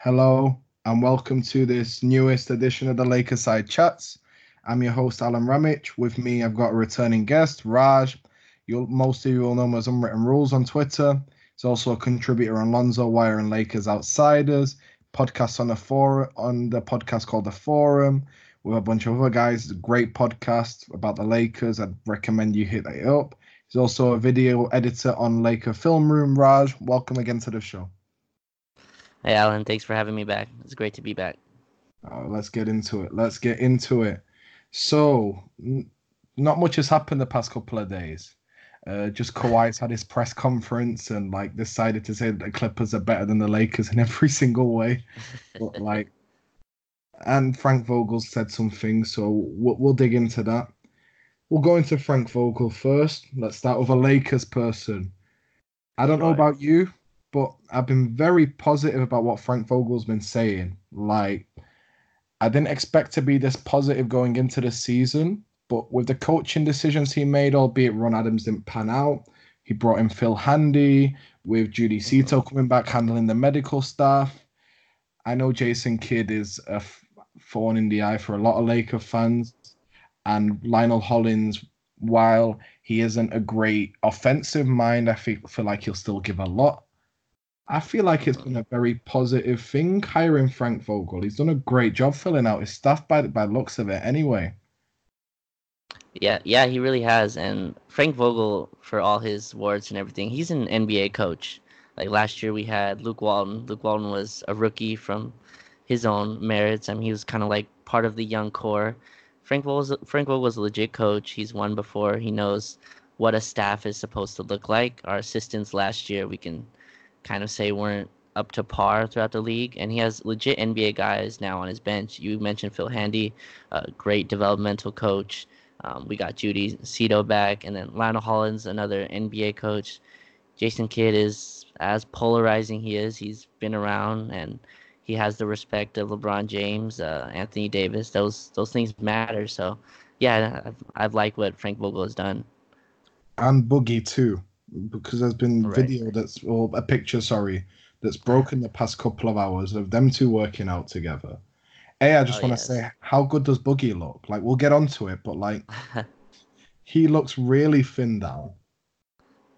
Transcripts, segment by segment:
Hello, and welcome to this newest edition of the Lakers Side Chats. I'm your host, Alen Ramic. With me, I've got a returning guest, Raj. You'll, most of you will know him as Unwritten Rules on Twitter. He's also a contributor on Lonzo Wire and Lakers Outsiders, podcast on the forum, on the podcast called The Forum, with a bunch of other guys. It's a great podcast about the Lakers. I'd recommend you hit that up. He's also a video editor on Laker Film Room. Raj, welcome again to the show. Hey, Alen, thanks for having me back. It's great to be back. Uh, let's get into it. Let's get into it. So, n- not much has happened the past couple of days. Uh, just Kawhi's had his press conference and like decided to say that the Clippers are better than the Lakers in every single way. But like, and Frank Vogel said some things, so we'll, we'll dig into that. We'll go into Frank Vogel first. Let's start with a Lakers person. I don't know about you, but I've been very positive about what Frank Vogel's been saying. Like, I didn't expect to be this positive going into the season, but with the coaching decisions he made, albeit Ron Adams didn't pan out, he brought in Phil Handy with Judy Seto coming back handling the medical staff. I know Jason Kidd is a thorn in the eye for a lot of Laker fans, and Lionel Hollins, while he isn't a great offensive mind, I feel, feel like he'll still give a lot. I feel like it's been a very positive thing hiring Frank Vogel. He's done a great job filling out his staff by by looks of it. Anyway, Yeah, yeah, he really has. And Frank Vogel, for all his warts and everything, he's an NBA coach. Like last year, we had Luke Walton. Luke Walton was a rookie from his own merits. I mean, he was kind of like part of the young core. Frank Vogel, Frank Vogel was a legit coach. He's won before. He knows what a staff is supposed to look like. Our assistants last year, we can kind of say weren't up to par throughout the league, and he has legit NBA guys now on his bench. You mentioned Phil Handy, a great developmental coach. Um, we got Judy Seto back, and then Lionel Hollins, another NBA coach. Jason Kidd is as polarizing he is. He's been around and he has the respect of LeBron James, uh, Anthony Davis. Those those things matter. So, yeah, I've, I've liked what Frank Vogel has done. and Boogie too, because there's been Right. video that's or a picture, sorry, that's broken the past couple of hours of them two working out together. A, I just Oh, want to yes. say, how good does Boogie look? Like, we'll get onto it, but like, he looks really thin down.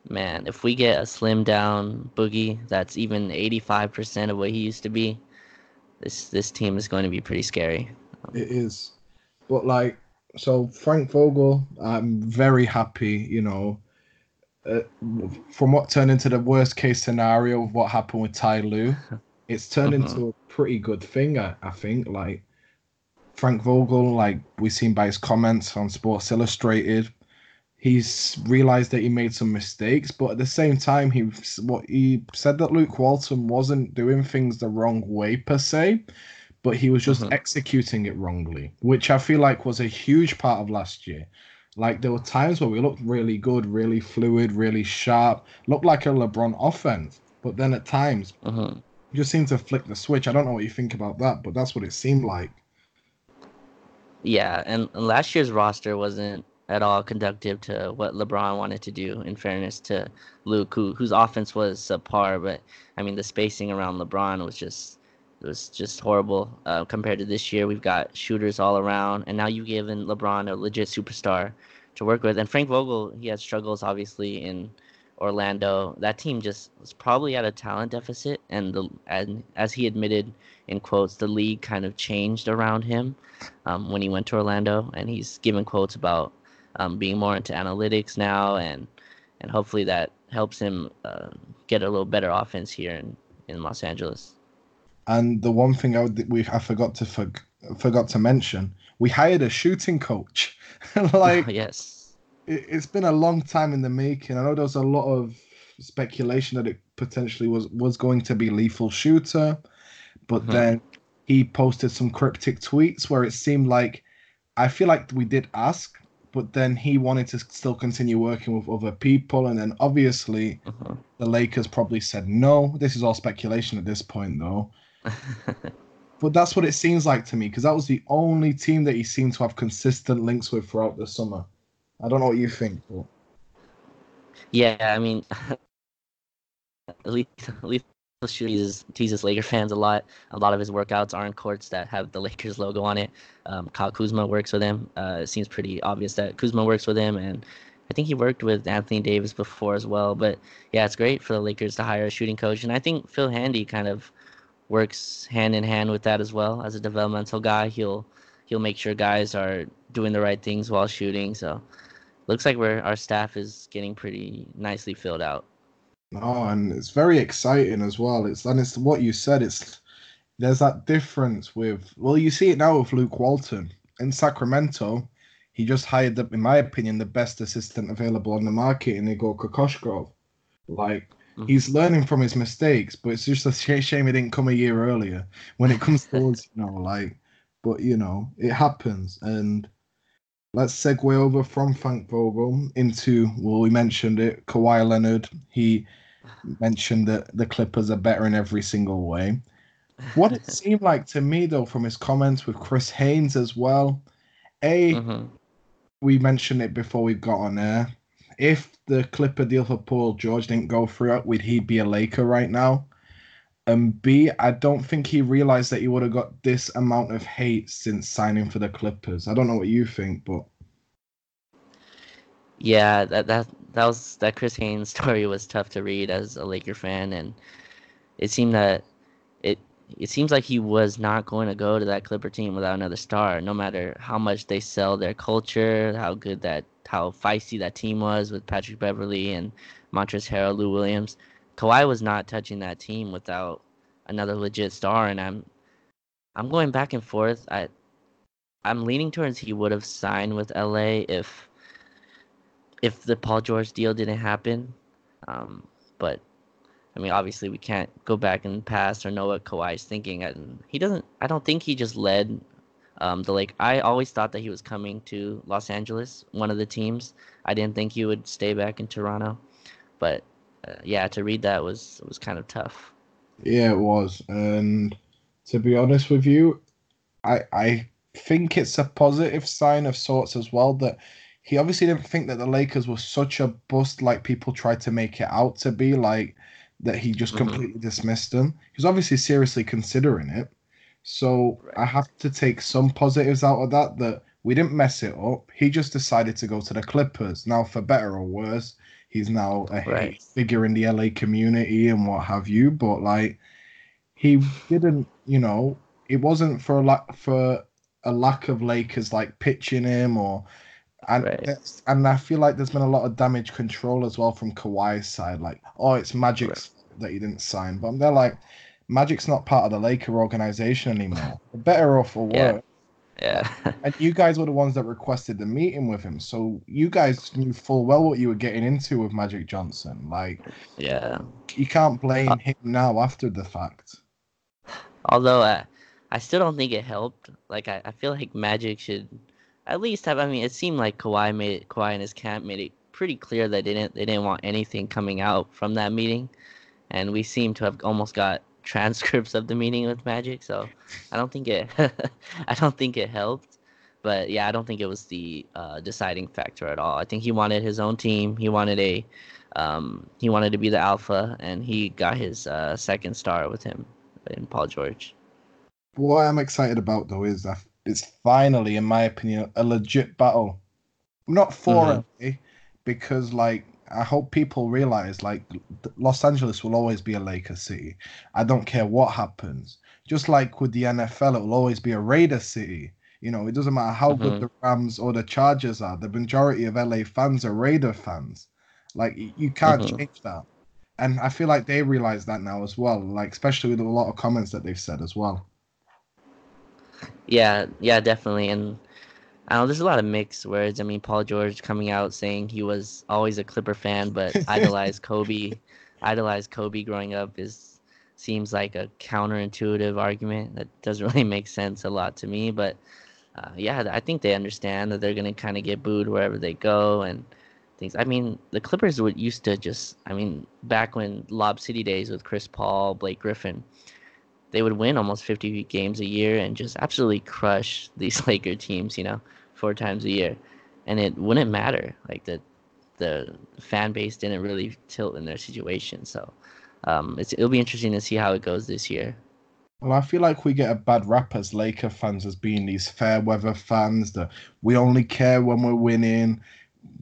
Man, if we get a slim down boogie that's even 85% of what he used to be, this this team is going to be pretty scary. It is. But like, so Frank Vogel, I'm very happy, you know, uh, from what turned into the worst case scenario of what happened with Ty Lue, it's turned Mhm. into a pretty good thing, I, I think. Like, Frank Vogel, like we've seen by his comments on Sports Illustrated, he's realized that he made some mistakes, but at the same time, he what he said that Luke Walton wasn't doing things the wrong way per se, but he was just Mhm. executing it wrongly, which I feel like was a huge part of last year. Like there were times where we looked really good, really fluid, really sharp, looked like a LeBron offense, but then at times hmm you just seem to flick the switch. I don't know what you think about that, but that's what it seemed like. Yeah, and and last year's roster wasn't at all conductive to what LeBron wanted to do. In fairness to Luke, who whose offense was subpar, but I mean the spacing around LeBron was just it was just horrible uh, compared to this year. We've got shooters all around, and now you've given LeBron a legit superstar to work with. And Frank Vogel, he had struggles obviously in Orlando. That team just was probably at a talent deficit, and the and as he admitted in quotes, the league kind of changed around him um, when he went to Orlando, and he's given quotes about um, being more into analytics now, and and hopefully that helps him uh, get a little better offense here in, in Los Angeles. And the one thing I would, we I forgot to for, forgot to mention, we hired a shooting coach. like yes, it, it's been a long time in the making. I know there was a lot of speculation that it potentially was was going to be lethal shooter, but Mhm. then he posted some cryptic tweets where it seemed like I feel like we did ask, but then he wanted to still continue working with other people, and then obviously Mhm. the Lakers probably said no. This is all speculation at this point, though. But that's what it seems like to me because that was the only team that he seemed to have consistent links with throughout the summer. I don't know what you think, but yeah. I mean, lethal, lethal teases teases Laker fans a lot. A lot of his workouts are in courts that have the Lakers logo on it. Um, Kyle Kuzma works with him. Uh, it seems pretty obvious that Kuzma works with him, and I think he worked with Anthony Davis before as well. But yeah, it's great for the Lakers to hire a shooting coach, and I think Phil Handy kind of works hand in hand with that as well. As a developmental guy, he'll he'll make sure guys are doing the right things while shooting. So looks like we're our staff is getting pretty nicely filled out. Oh, and it's very exciting as well. It's and it's what you said. It's there's that difference with well, you see it now with Luke Walton in Sacramento. He just hired, the, in my opinion, the best assistant available on the market in Igor Kokoshkov. Like mm-hmm. he's learning from his mistakes, but it's just a shame he didn't come a year earlier. When it comes towards, you know, like, but you know, it happens. And let's segue over from Frank Vogel into well, we mentioned it, Kawhi Leonard. He mentioned that the Clippers are better in every single way. What it seemed like to me, though, from his comments with Chris Haynes as well, a mm-hmm we mentioned it before we got on air. If the Clipper deal for Paul George didn't go through, would he be a Laker right now? And B, I don't think he realized that he would have got this amount of hate since signing for the Clippers. I don't know what you think, but yeah, that that that was that Chris Haynes story was tough to read as a Laker fan, and it seemed that it it seems like he was not going to go to that Clipper team without another star, no matter how much they sell their culture, how good that, how feisty that team was with Patrick Beverley and Montrezl Harrell, Lou Williams. Kawhi was not touching that team without another legit star, and I'm, I'm going back and forth. I, I'm leaning towards he would have signed with LA if, if the Paul George deal didn't happen, um, but I mean, obviously we can't go back in the past or know what Kawhi's thinking. And he doesn't. I don't think he just led um, the Lake. I always thought that he was coming to Los Angeles, one of the teams. I didn't think he would stay back in Toronto, but uh, yeah, to read that was was kind of tough. Yeah, it was. And to be honest with you, I I think it's a positive sign of sorts as well that he obviously didn't think that the Lakers were such a bust like people tried to make it out to be. Like that he just mm-hmm. completely dismissed them. He was obviously seriously considering it. So right. I have to take some positives out of that. That we didn't mess it up. He just decided to go to the Clippers. Now, for better or worse, he's now a right. figure in the LA community and what have you. But like, he didn't. You know, it wasn't for a lack for a lack of Lakers like pitching him or and right. and I feel like there's been a lot of damage control as well from Kawhi's side. Like, oh, it's Magic's right. that he didn't sign, but they're like, Magic's not part of the Laker organization anymore. better off for worse. Yeah. yeah. and you guys were the ones that requested the meeting with him, so you guys knew full well what you were getting into with Magic Johnson. Like, yeah, you can't blame uh, him now after the fact. Although I, I still don't think it helped. Like, I, I feel like Magic should at least have. I mean, it seemed like Kawhi made Kawhi and his camp made it pretty clear that they didn't they didn't want anything coming out from that meeting, and we seem to have almost got transcripts of the meeting with Magic. So I don't think it I don't think it helped. But yeah, I don't think it was the uh, deciding factor at all. I think he wanted his own team. He wanted a um, he wanted to be the alpha, and he got his uh, second star with him in Paul George. What I'm excited about though is that it's finally, in my opinion, a legit battle. Not for mm-hmm. because like I hope people realize like Los Angeles will always be a Lakers city. I don't care what happens. Just like with the NFL, it will always be a Raider city. You know, it doesn't matter how mm-hmm. good the Rams or the Chargers are. The majority of LA fans are Raider fans. Like you can't mm-hmm. change that. And I feel like they realize that now as well. Like especially with a lot of comments that they've said as well. Yeah, yeah, definitely. And I know there's a lot of mixed words. I mean, Paul George coming out saying he was always a Clipper fan, but idolized Kobe, idolized Kobe growing up is seems like a counterintuitive argument that doesn't really make sense a lot to me. But uh, yeah, I think they understand that they're gonna kind of get booed wherever they go and things. I mean, the Clippers would used to just. I mean, back when Lob City days with Chris Paul, Blake Griffin they would win almost 50 games a year and just absolutely crush these Laker teams, you know, four times a year. And it wouldn't matter. Like the the fan base didn't really tilt in their situation. So um, it'll be interesting to see how it goes this year. Well, I feel like we get a bad rap as Laker fans as being these fair weather fans that we only care when we're winning,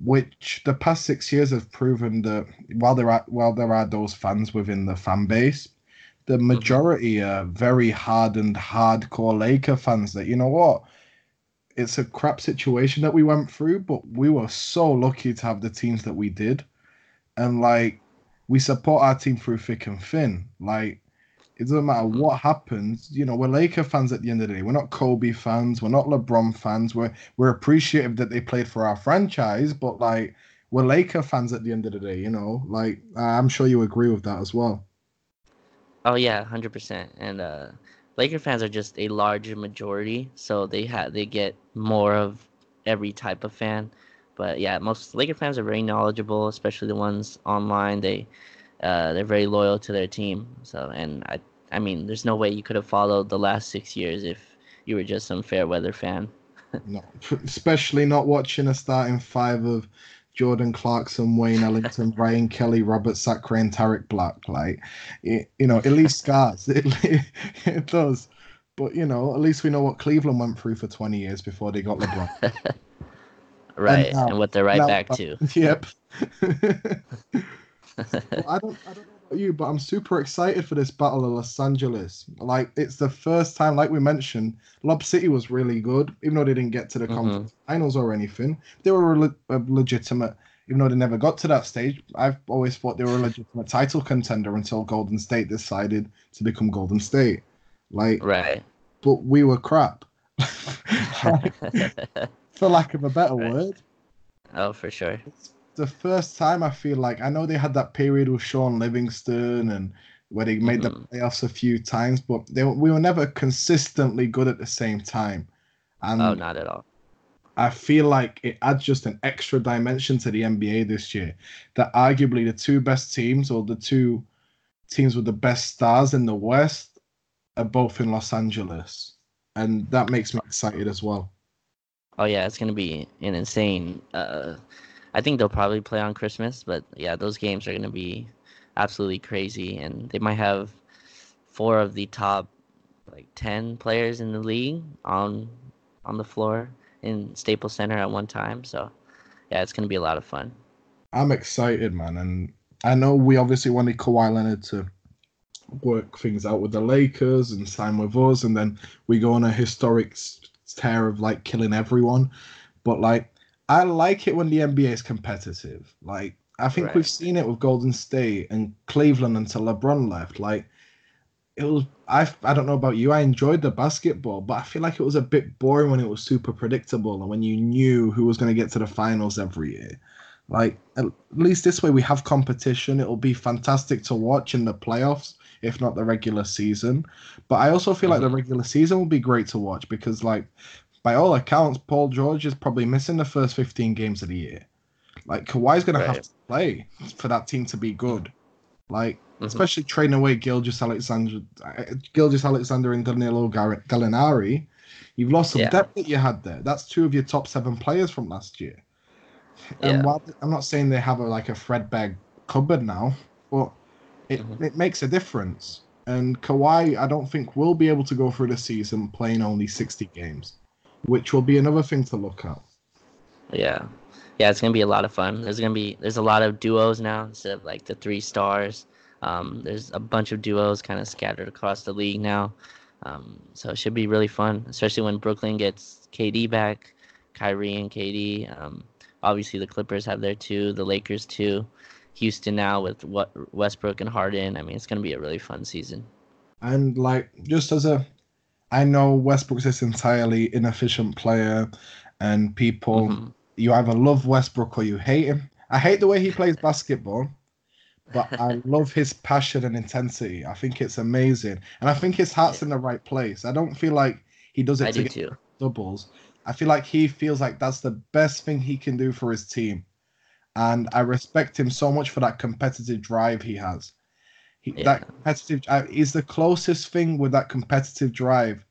which the past six years have proven that while there are while there are those fans within the fan base, the mm-hmm. majority are very hardened, hardcore Laker fans that you know what. It's a crap situation that we went through, but we were so lucky to have the teams that we did. And like we support our team through thick and thin. Like it doesn't matter what happens. You know, we're Laker fans at the end of the day. We're not Kobe fans. We're not LeBron fans. We're we're appreciative that they played for our franchise, but like we're Laker fans at the end of the day. You know, like I'm sure you agree with that as well. Oh yeah, hundred percent. And uh, Laker fans are just a larger majority, so they have they get more of every type of fan. But yeah, most Laker fans are very knowledgeable, especially the ones online. They uh, they're very loyal to their team. So, and I, I mean, there's no way you could have followed the last six years if you were just some fair weather fan. no, especially not watching a starting five of Jordan Clarkson, Wayne Ellington, Ryan Kelly, Robert Sacre, and Tarik Black. Like, it, you know, at least scars. It, it does. But, you know, at least we know what Cleveland went through for 20 years before they got LeBron. right. And, now, and what they're right now, back uh, to. Yep. I don't, I don't know about you, but I'm super excited for this Battle of Los Angeles. Like, it's the first time, like we mentioned, Lob City was really good, even though they didn't get to the mm-hmm. finals or anything. They were a, a legitimate, even though they never got to that stage. I've always thought they were a legitimate title contender until Golden State decided to become Golden State. Like, right. But we were crap. for lack of a better right. word. Oh, for sure. It's the first time I feel like I know they had that period with Shaun Livingston and where they made mm-hmm. the playoffs a few times, but they we were never consistently good at the same time. And oh, not at all. I feel like it adds just an extra dimension to the NBA this year. That arguably the two best teams or the two teams with the best stars in the West are both in Los Angeles. And that makes me excited as well. Oh yeah, it's gonna be an insane uh I think they'll probably play on Christmas, but yeah, those games are going to be absolutely crazy, and they might have four of the top like ten players in the league on on the floor in Staples Center at one time. So yeah, it's going to be a lot of fun. I'm excited, man, and I know we obviously wanted Kawhi Leonard to work things out with the Lakers and sign with us, and then we go on a historic tear of like killing everyone. But like I like it when the NBA is competitive. Like I think right. we've seen it with Golden State and Cleveland until LeBron left. Like it was I I don't know about you. I enjoyed the basketball, but I feel like it was a bit boring when it was super predictable and when you knew who was going to get to the finals every year. Like at least this way we have competition. It'll be fantastic to watch in the playoffs, if not the regular season. But I also feel like the mm-hmm. regular season will be great to watch because like by all accounts, Paul George is probably missing the first 15 games of the year. Like Kawhi's going right. to have to play for that team to be good. Like mm-hmm. especially trading away Gilgeous-Alexander, Gilgeous-Alexander and Danilo Gallinari. You've lost some yeah. depth that you had there. That's two of your top seven players from last year. And yeah. while I'm not saying they have a, like a threadbare cupboard now, but it, mm-hmm. it makes a difference. And Kawhi, I don't think will be able to go through the season playing only 60 games which will be another thing to look at. Yeah, yeah, it's gonna be a lot of fun. There's gonna be there's a lot of duos now instead of like the three stars. Um, there's a bunch of duos kind of scattered across the league now, um, so it should be really fun, especially when Brooklyn gets KD back, Kyrie and KD. Um, obviously, the Clippers have their two, the Lakers too, Houston now with what Westbrook and Harden. I mean, it's gonna be a really fun season. And like just as a I know Westbrook's this entirely inefficient player, and people mm-hmm. you either love Westbrook or you hate him. I hate the way he plays basketball, but I love his passion and intensity. I think it's amazing, and I think his heart's in the right place. I don't feel like he does it I to do get too. doubles. I feel like he feels like that's the best thing he can do for his team, and I respect him so much for that competitive drive he has. He, yeah. That competitive uh, is the closest thing with that competitive drive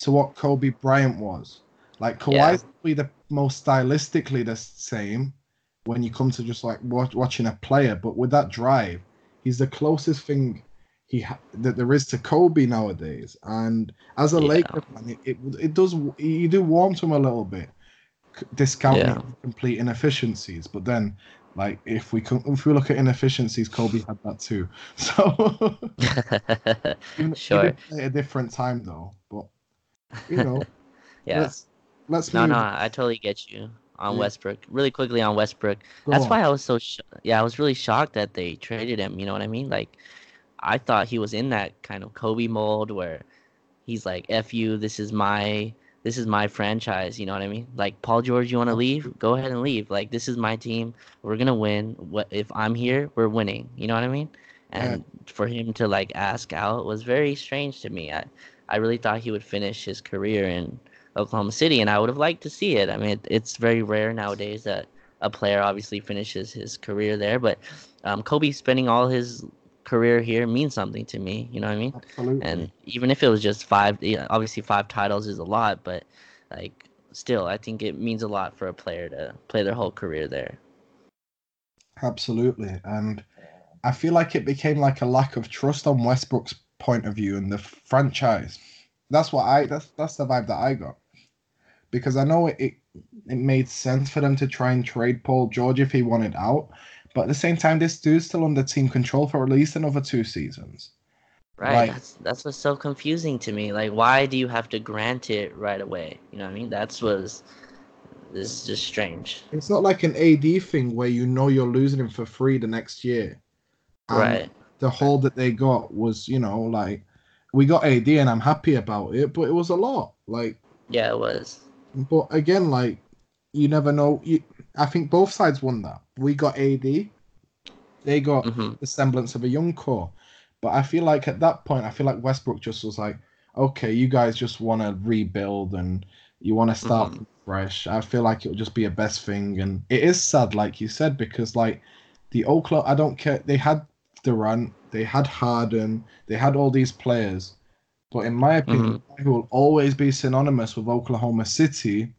to what Kobe Bryant was. Like Kawhi yeah. probably the most stylistically the same when you come to just like watch, watching a player, but with that drive, he's the closest thing he ha- that there is to Kobe nowadays. And as a Yeah. Laker fan, it, it it does you do warm to him a little bit, discounting Yeah. complete inefficiencies. But then, like if we can, if we look at inefficiencies, Kobe had that too. So even, Sure. at a different time though. But you know, yeah. let's let's No, no, on. I totally get you on Yeah. Westbrook. Really quickly on Westbrook. Go That's on. why I was so sh- yeah, I was really shocked that they traded him. You know what I mean? Like, I thought he was in that kind of Kobe mold where he's like, "F you, this is my this is my franchise." You know what I mean? Like, Paul George, you want to leave? Go ahead and leave. Like, this is my team. We're gonna win. What if I'm here? We're winning. You know what I mean? And for him to like ask out was very strange to me. I I really thought he would finish his career in Oklahoma City, and I would have liked to see it. I mean, it, it's very rare nowadays that a player obviously finishes his career there, but um, Kobe spending all his career here means something to me. You know what I mean? Absolutely. And even if it was just five, obviously five titles is a lot, but like still, I think it means a lot for a player to play their whole career there. Absolutely. And I feel like it became like a lack of trust on Westbrook's point of view and the franchise. That's what I that's that's the vibe that I got. Because I know it, it it made sense for them to try and trade Paul George if he wanted out. But at the same time, this dude's still under team control for at least another two seasons. Right. Like- that's that's what's so confusing to me. Like, why do you have to grant it right away? You know what I mean? That's was this is just strange. It's not like an AD thing where you know you're losing him for free the next year. And right. The hold that they got was, you know, like we got AD and I'm happy about it, but it was a lot. Like Yeah, it was. But again, like you never know. You, I think both sides won that. We got AD, they got hmm the semblance of a young core. But I feel like at that point, I feel like Westbrook just was like, okay, you guys just want to rebuild and you want to start Mhm. fresh. I feel like it'll just be a best thing, and it is sad, like you said, because like the Oklahoma, I don't care. They had Durant, they had Harden, they had all these players, but in my opinion, who will always be synonymous with Oklahoma City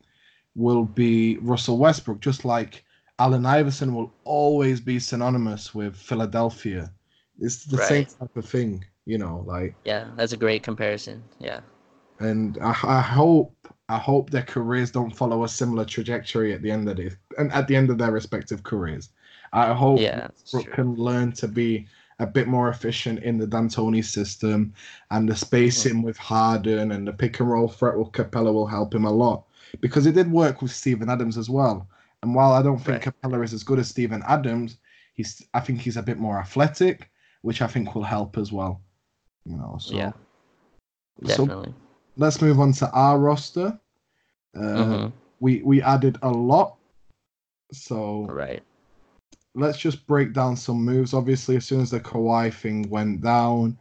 will be Russell Westbrook, just like Allen Iverson will always be synonymous with Philadelphia. It's the same type of thing, you know, like Yeah, that's a great comparison. Yeah. and I, I hope I hope their careers don't follow a similar trajectory at the end of this and at the end of their respective careers. I hope Yeah, true. can learn to be a bit more efficient in the D'Antoni system and the spacing mm-hmm. with Harden and the pick and roll threat with Capela will help him a lot because it did work with Steven Adams as well. And while I don't think Right. Capela is as good as Steven Adams, he's I think he's a bit more athletic, which I think will help as well. You know, so Yeah, so definitely. let's move on to our roster. Uh, hmm We we added a lot, so Right. let's just break down some moves. Obviously, as soon as the Kawhi thing went down,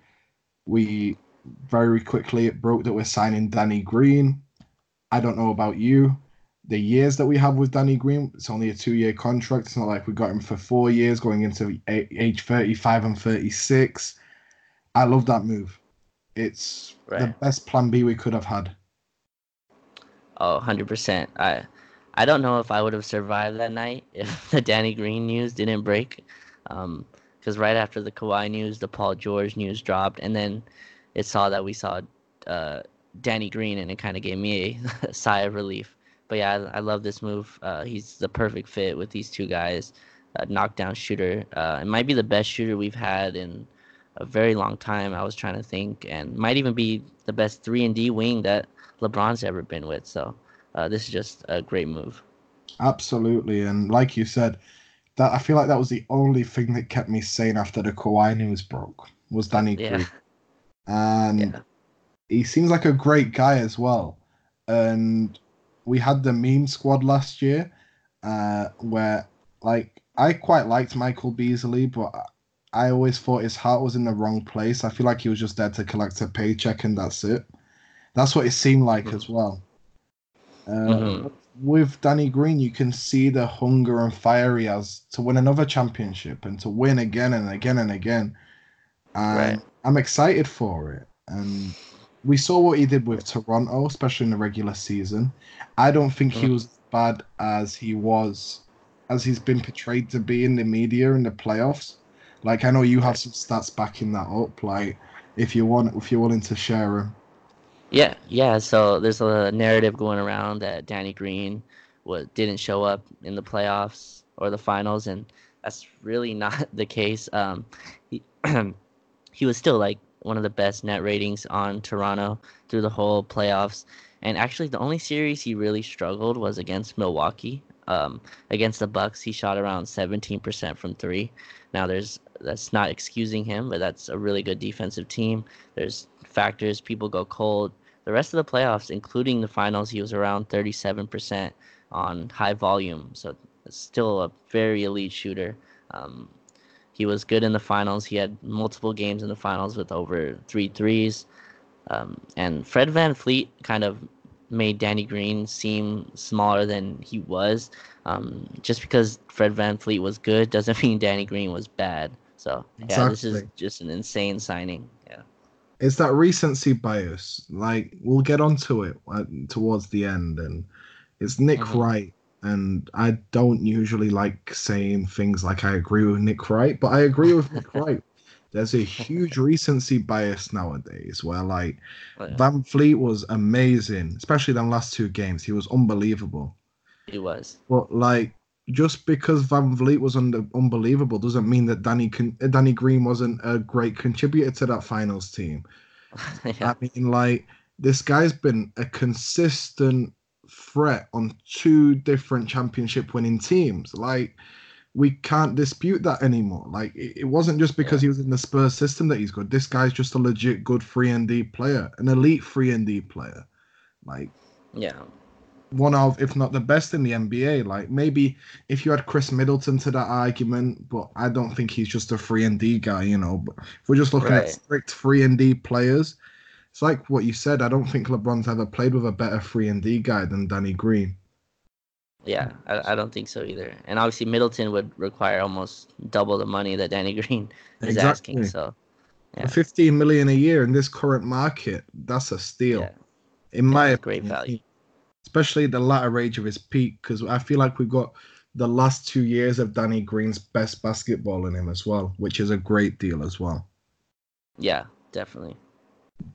we very quickly it broke that we're signing Danny Green. I don't know about you. The years that we have with Danny Green, it's only a two-year contract. It's not like we got him for four years, going into age thirty-five and thirty-six. I love that move. It's the best Plan B we could have had. Oh, 100%. I I don't know if I would have survived that night if the Danny Green news didn't break. Um, because right after the Kawhi news, the Paul George news dropped, and then it saw that we saw uh, Danny Green, and it kind of gave me a sigh of relief. But yeah, I, I love this move. Uh, he's the perfect fit with these two guys. Uh, knockdown shooter. Uh, it might be the best shooter we've had in a very long time. I was trying to think, and might even be the best three and D wing that LeBron's ever been with. So uh, this is just a great move. Absolutely, and like you said, that I feel like that was the only thing that kept me sane after the Kawhi news broke was Danny Yeah. Green, and Yeah. he seems like a great guy as well. And we had the meme squad last year, uh, where like I quite liked Michael Beasley, but I always thought his heart was in the wrong place. I feel like he was just there to collect a paycheck and that's it. That's what it seemed like Mhm. as well. Uh, Mhm. With Danny Green, you can see the hunger and fire he has to win another championship and to win again and again and again. And Right. I'm excited for it. And we saw what he did with Toronto, especially in the regular season. I don't think he Mhm. was as bad as he was, as he's been portrayed to be in the media in the playoffs. Like I know you have some stats backing that up. Like if you want, if you're willing to share them. Yeah, yeah. So there's a narrative going around that Danny Green what didn't show up in the playoffs or the finals, and that's really not the case. Um, he, he was still like one of the best net ratings on Toronto through the whole playoffs. And actually, the only series he really struggled was against Milwaukee. Um, against the Bucks, he shot around 17% from three. Now, there's that's not excusing him, but that's a really good defensive team. There's factors people go cold. The rest of the playoffs, including the finals, he was around 37% on high volume. So still a very elite shooter. Um, he was good in the finals. He had multiple games in the finals with over three threes. Um, and Fred VanVleet kind of made Danny Green seem smaller than he was. Um, just because Fred VanVleet was good doesn't mean Danny Green was bad. So yeah, exactly. this is just an insane signing. Yeah, it's that recency bias. Like we'll get onto it uh, towards the end, and it's Nick mm-hmm. Wright. And I don't usually like saying things like I agree with Nick Wright, but I agree with Nick Wright there's a huge recency bias nowadays where like oh, yeah. VanVleet was amazing, especially them last two games. He was unbelievable. He was. But like just because VanVleet was under, unbelievable doesn't mean that Danny con- uh, Danny Green wasn't a great contributor to that finals team. yeah. I mean, like this guy's been a consistent threat on two different championship winning teams. Like we can't dispute that anymore. Like it, it wasn't just because yeah. he was in the Spurs system that he's good. This guy's just a legit good free and D player, an elite free and D player. Like yeah, one of if not the best in the NBA. Like maybe if you had Khris Middleton to that argument, but I don't think he's just a free and D guy. You know, but if we're just looking right. at strict free and D players, it's like what you said. I don't think LeBron's ever played with a better free and D guy than Danny Green. Yeah, I, I don't think so either. And obviously, Middleton would require almost double the money that Danny Green is exactly. asking. So, yeah. 15 million a year in this current market, that's a steal. Yeah. In yeah, my opinion, great value. Especially the latter age of his peak, because I feel like we've got the last two years of Danny Green's best basketball in him as well, which is a great deal as well. Yeah, definitely.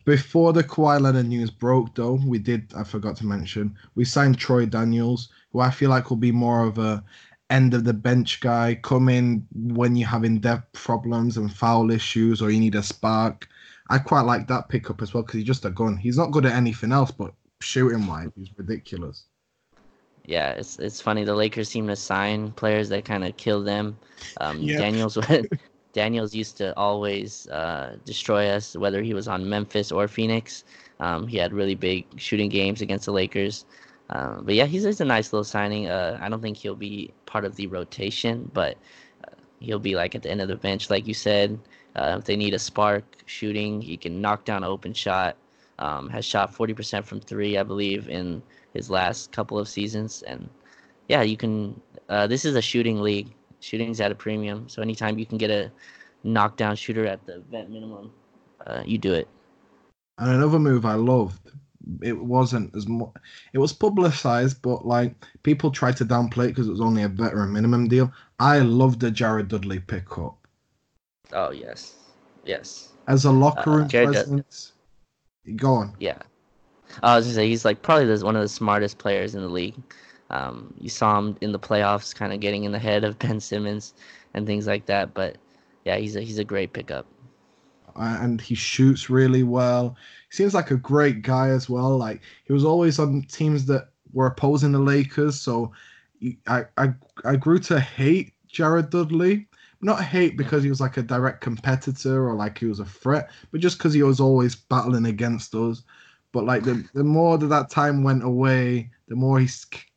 Before the Kawhi Leonard news broke, though, we did, I forgot to mention, we signed Troy Daniels, who I feel like will be more of a end of the bench guy, come in when you're having depth problems and foul issues or you need a spark. I quite like that pickup as well because he's just a gun. He's not good at anything else, but shooting wise, he's ridiculous. Yeah, it's it's funny. The Lakers seem to sign players that kind of kill them. Um, yeah. Daniels Daniels used to always uh, destroy us, whether he was on Memphis or Phoenix. Um, he had really big shooting games against the Lakers. Um, but yeah, he's, he's a nice little signing. Uh, I don't think he'll be part of the rotation, but uh, he'll be like at the end of the bench, like you said. Uh, if they need a spark shooting, he can knock down an open shot. Um, has shot 40% from three, I believe, in his last couple of seasons. And yeah, you can. Uh, this is a shooting league. Shooting's at a premium, so anytime you can get a knockdown shooter at the vet minimum, uh, you do it. And another move I loved it wasn't as much. It was publicized, but like people tried to downplay it because it was only a veteran minimum deal. I loved the Jared Dudley pickup. Oh yes, yes. As a locker uh, room uh, presence, go on. Yeah, I was gonna say he's like probably the, one of the smartest players in the league. Um, you saw him in the playoffs, kind of getting in the head of Ben Simmons and things like that. But yeah, he's a he's a great pickup. And he shoots really well He seems like a great guy as well. Like he was always on teams that were opposing the Lakers, so I I I grew to hate Jared Dudley. Not hate because he was like a direct competitor or like he was a threat, but just because he was always battling against us. But like the the more that that time went away, the more he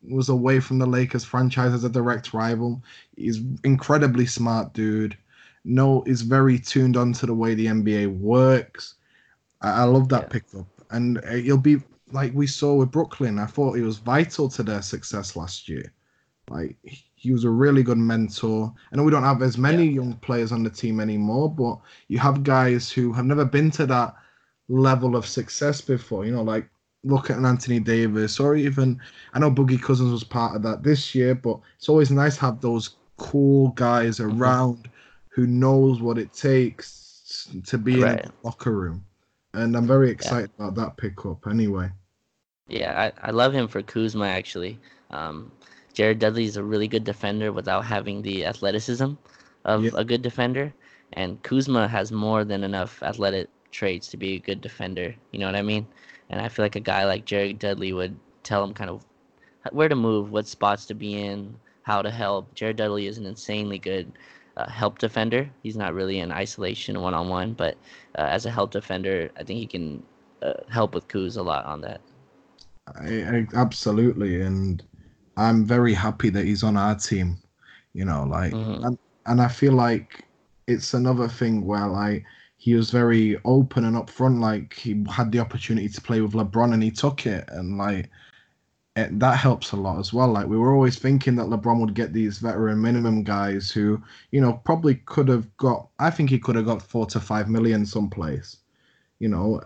was away from the Lakers franchise as a direct rival. He's incredibly smart dude. No, is very tuned on to the way the NBA works. I, I love that yeah. pickup, and uh, he'll be like we saw with Brooklyn. I thought he was vital to their success last year. Like he was a really good mentor. I know we don't have as many yeah. young players on the team anymore, but you have guys who have never been to that level of success before. You know, like look at an Anthony Davis, or even I know Boogie Cousins was part of that this year, but it's always nice to have those cool guys mm-hmm. around who knows what it takes to be Right. in the locker room. And I'm very excited about that pickup anyway. Yeah, I, I love him for Kuzma actually. Um, Jared Dudley is a really good defender without having the athleticism of Yeah. a good defender, and Kuzma has more than enough athletic traits to be a good defender. You know what I mean? And I feel like a guy like Jared Dudley would tell him kind of where to move, what spots to be in, how to help. Jared Dudley is an insanely good uh, help defender. He's not really in isolation one on one, but uh, as a help defender, I think he can uh, help with Kuz a lot on that. I, I, absolutely, and I'm very happy that he's on our team. You know, like, Mhm. and, and I feel like it's another thing where like he was very open and upfront. Like he had the opportunity to play with LeBron and he took it, and like it, that helps a lot as well. Like we were always thinking that LeBron would get these veteran minimum guys who, you know, probably could have got. I think he could have got four to five million someplace you know,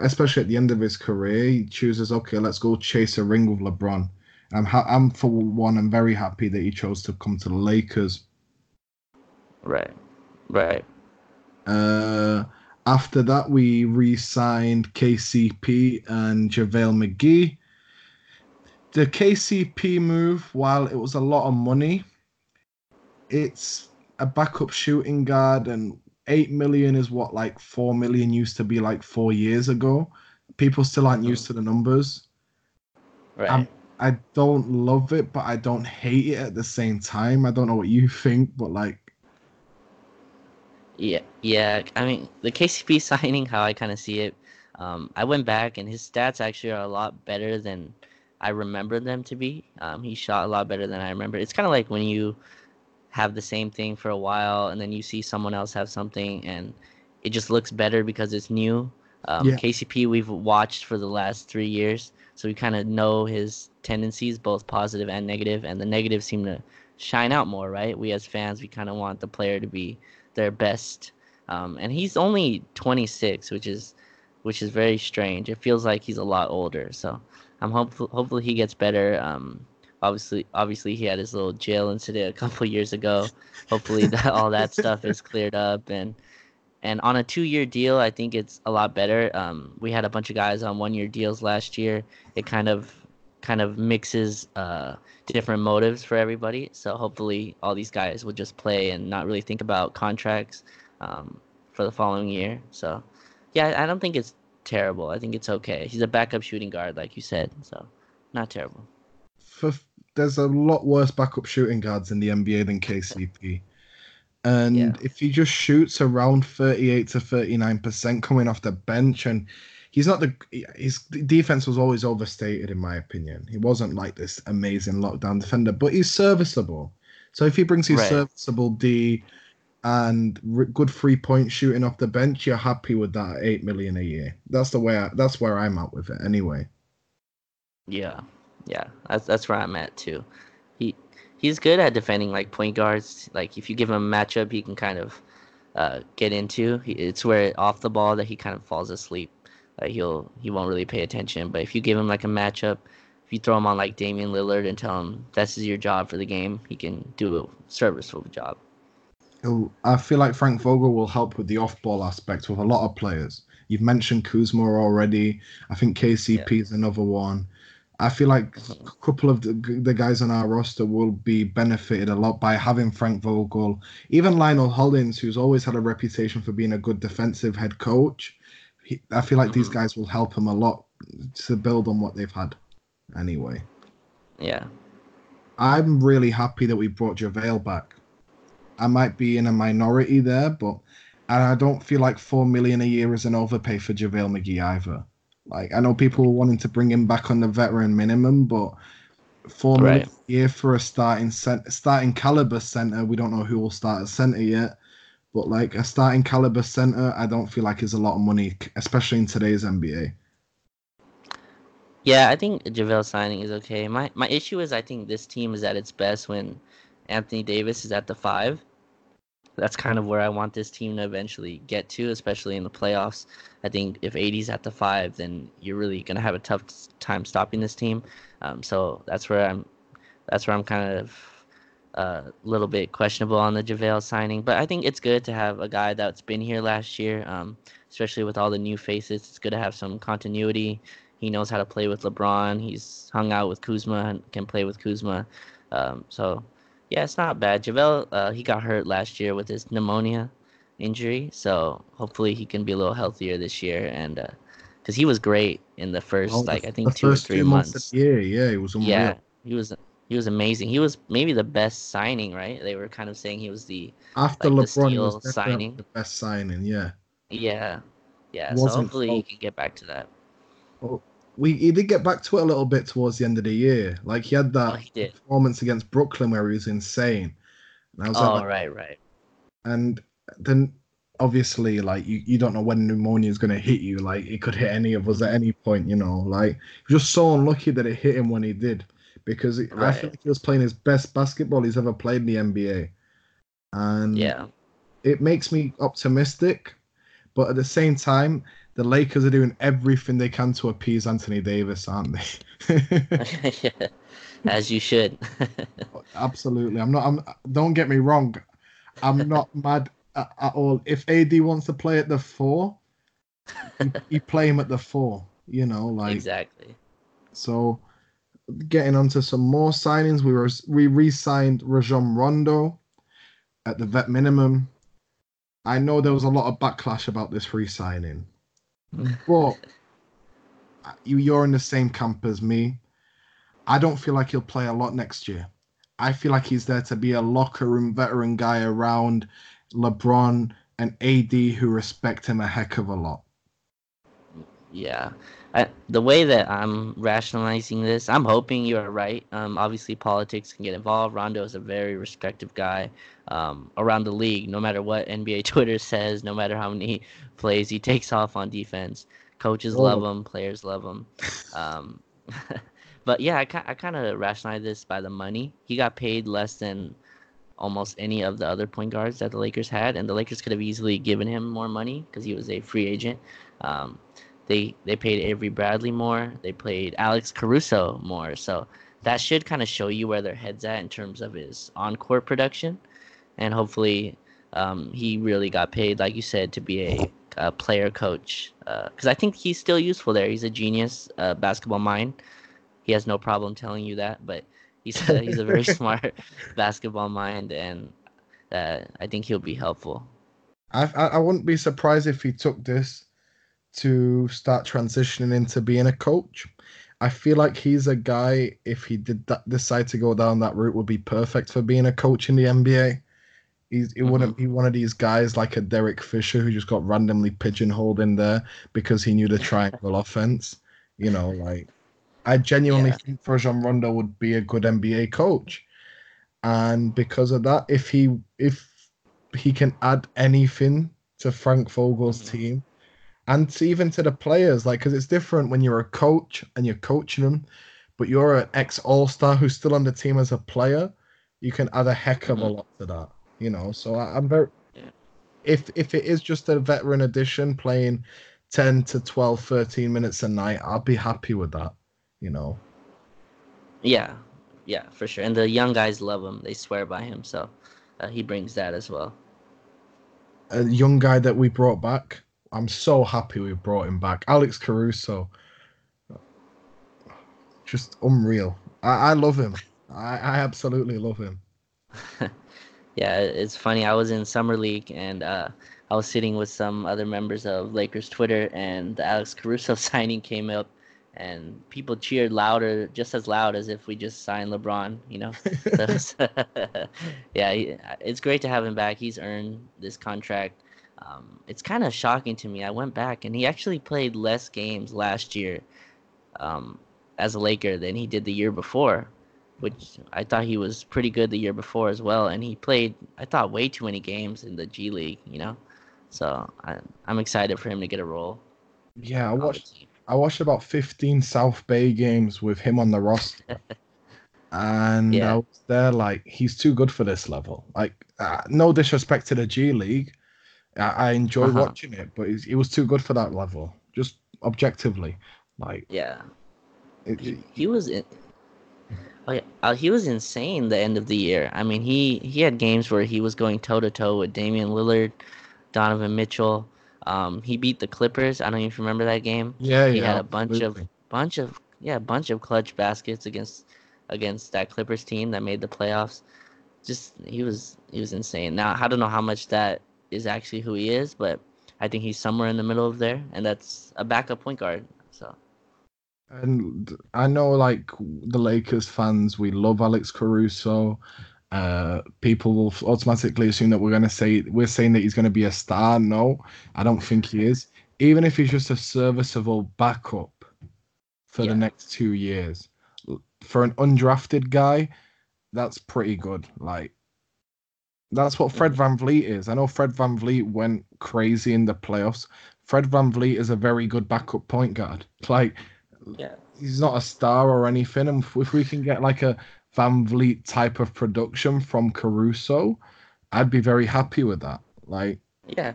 especially at the end of his career, he chooses, okay, let's go chase a ring with LeBron. I'm, ha- I'm for one, I'm very happy that he chose to come to the Lakers. Right. Right. Uh, after that, we re-signed KCP and JaVale McGee. The KCP move, while it was a lot of money, it's a backup shooting guard, and eight million is what like four million used to be like four years ago. People still aren't used to the numbers. Right. Um, I don't love it, but I don't hate it at the same time. I don't know what you think, but like, Yeah, yeah. I mean, the KCP signing, how I kind of see it, um, I went back and his stats actually are a lot better than I remember them to be. Um, he shot a lot better than I remember. It's kind of like when you have the same thing for a while and then you see someone else have something and it just looks better because it's new. Um, Yeah. KCP we've watched for the last three years, so we kind of know his tendencies, both positive and negative, and the negatives seem to shine out more, right? We as fans, we kind of want the player to be their best. Um, and he's only 26, which is which is very strange. It feels like he's a lot older. So I'm hopeful hopefully he gets better. Um, obviously obviously he had his little jail incident a couple years ago. Hopefully that, all that stuff is cleared up and and on a two-year deal, I think it's a lot better. Um, we had a bunch of guys on one-year deals last year. It kind of kind of mixes uh, different motives for everybody. So hopefully, all these guys will just play and not really think about contracts um, for the following year. So, yeah, I don't think it's terrible. I think it's okay. He's a backup shooting guard, like you said. So, not terrible. for there's a lot worse backup shooting guards in the NBA than KCP. And Yeah. if he just shoots around 38 to 39% coming off the bench, and he's not the his defense was always overstated, in my opinion. He wasn't like this amazing lockdown defender, but he's serviceable. So if he brings his Right. serviceable D and r- good three point shooting off the bench, you're happy with that at 8 million a year. That's the way I, that's where I'm at with it anyway. Yeah, yeah, that's that's where I'm at too. He he's good at defending like point guards. Like if you give him a matchup, he can kind of uh, get into. He, it's where off the ball that he kind of falls asleep. Like he'll he won't really pay attention. But if you give him like a matchup, if you throw him on like Damian Lillard and tell him this is your job for the game, he can do a serviceable job. I feel like Frank Vogel will help with the off-ball aspect with a lot of players. You've mentioned Kuzma already. I think KCP is another one. I feel like Mhm. a couple of the, the guys on our roster will be benefited a lot by having Frank Vogel. Even Lionel Hollins, who's always had a reputation for being a good defensive head coach. He, I feel like these Mhm. guys will help him a lot to build on what they've had. Anyway, Yeah, I'm really happy that we brought JaVale back. I might be in a minority there, but I don't feel like four million a year is an overpay for JaVale McGee either. Like I know people were wanting to bring him back on the veteran minimum, but four million Right. a year for a starting cent- starting caliber center, we don't know who will start at center yet. But like a starting caliber center, I don't feel like is a lot of money, especially in today's NBA. Yeah, I think JaVale signing is okay. My my issue is I think this team is at its best when Anthony Davis is at the five. That's kind of where I want this team to eventually get to, especially in the playoffs. I think if AD's at the five, then you're really gonna have a tough time stopping this team. Um, so that's where I'm. That's where I'm kind of a little bit questionable on the JaVale signing, but I think it's good to have a guy that's been here last year, um, especially with all the new faces. It's good to have some continuity. He knows how to play with LeBron. He's hung out with Kuzma and can play with Kuzma. Um, so, yeah, it's not bad. JaVale, uh, he got hurt last year with his pneumonia injury, so hopefully he can be a little healthier this year. And because uh, he was great in the first, oh, like I think two or three months. Yeah, yeah, he was. Unreal. Yeah, he was he was amazing. He was maybe the best signing, right? They were kind of saying he was the after like, LeBron the was signing, the best signing. Yeah. Yeah, yeah. So hopefully he can get back to that. Well, we he did get back to it a little bit towards the end of the year. Like he had that oh, performance against Brooklyn where he was insane. And I was oh, like, right, right. And then obviously like you, you don't know when pneumonia is going to hit you like it could hit any of us at any point you know like just so unlucky that it hit him when he did because right. I feel like he was playing his best basketball he's ever played in the NBA. And yeah, it makes me optimistic, but at the same time, the Lakers are doing everything they can to appease Anthony Davis, aren't they? yeah, as you should. Absolutely. I'm not. I'm. Don't get me wrong. I'm not mad at, at, all. If AD wants to play at the four, you, you play him at the four. You know, like exactly. So getting onto some more signings, we were we re-signed Rajon Rondo at the vet minimum. I know there was a lot of backlash about this re-signing, mm. but you, you're in the same camp as me. I don't feel like he'll play a lot next year. I feel like he's there to be a locker room veteran guy around LeBron and AD who respect him a heck of a lot. Yeah, I, the way that I'm rationalizing this, I'm hoping you're right. Um, obviously, politics can get involved. Rondo is a very respected guy um, around the league. No matter what NBA Twitter says, no matter how many plays he takes off on defense, coaches oh. love him, players love him. Um, but yeah, I, I kind of rationalize this by the money. He got paid less than almost any of the other point guards that the Lakers had, and the Lakers could have easily given him more money because he was a free agent. Um, they they paid Avery Bradley more. They played Alex Caruso more. So that should kind of show you where their heads at in terms of his on court production, and hopefully um, he really got paid, like you said, to be a, a player coach. Because uh, I think he's still useful there. He's a genius uh, basketball mind. He has no problem telling you that, but he's a, he's a very smart basketball mind, and uh, I think he'll be helpful. I I wouldn't be surprised if he took this to start transitioning into being a coach. I feel like he's a guy, if he did that, decide to go down that route, would be perfect for being a coach in the NBA. He's, he mm-hmm. wouldn't be one of these guys like a Derek Fisher who just got randomly pigeonholed in there because he knew the triangle offense. You know, like I genuinely yeah. think Rajon Rondo would be a good NBA coach, and because of that, if he if he can add anything to Frank Vogel's mm-hmm. team, and to even to the players, like because it's different when you're a coach and you're coaching them, but you're an ex All Star who's still on the team as a player. You can add a heck of a mm-hmm. lot to that, you know. So I, am very, if if it is just a veteran addition playing 10 to 12, 13 minutes a night, I'll be happy with that, you know. Yeah, yeah, for sure. And the young guys love him; they swear by him, so uh, he brings that as well. A young guy that we brought back I'm so happy we brought him back. Alex Caruso, just unreal. I, I love him. I, I absolutely love him. yeah, it's funny. I was in summer league and uh, I was sitting with some other members of Lakers Twitter, and the Alex Caruso signing came up, and people cheered louder, just as loud as if we just signed LeBron. You know, so, yeah, it's great to have him back. He's earned this contract um, it's kind of shocking to me. I went back and he actually played less games last year um, as a Laker than he did the year before, which I thought he was pretty good the year before as well. And he played, I thought, way too many games in the G League, you know? So I, I'm excited for him to get a role. Yeah, I watched. I watched about 15 South Bay games with him on the roster. and yeah. I was there like he's too good for this level. Like uh, no disrespect to the G League, I, I enjoy uh-huh. watching it, but it was too good for that level. Just objectively, like yeah, it, he, he, was in. Yeah, uh, he was insane the end of the year. I mean, he he had games where he was going toe to toe with Damian Lillard, Donovan Mitchell. Um, he beat the Clippers. I don't even remember that game. Yeah, yeah. he yeah. had a bunch absolutely. of bunch of yeah, bunch of clutch baskets against against that Clippers team that made the playoffs. Just he was he was insane. Now I don't know how much that is actually who he is, but I think he's somewhere in the middle of there, and that's a backup point guard. So And I know, like the Lakers fans, we love Alex Caruso. Uh, people will automatically assume that we're going to say we're saying that he's going to be a star. No, I don't think he is. Even if he's just a serviceable backup for Yeah. the next two years, for an undrafted guy, that's pretty good. Like that's what Fred mm-hmm. VanVleet is. I know Fred VanVleet went crazy in the playoffs. Fred VanVleet is a very good backup point guard. Like yeah, he's not a star or anything. And if we can get like a VanVleet type of production from Caruso, I'd be very happy with that. Like, yeah.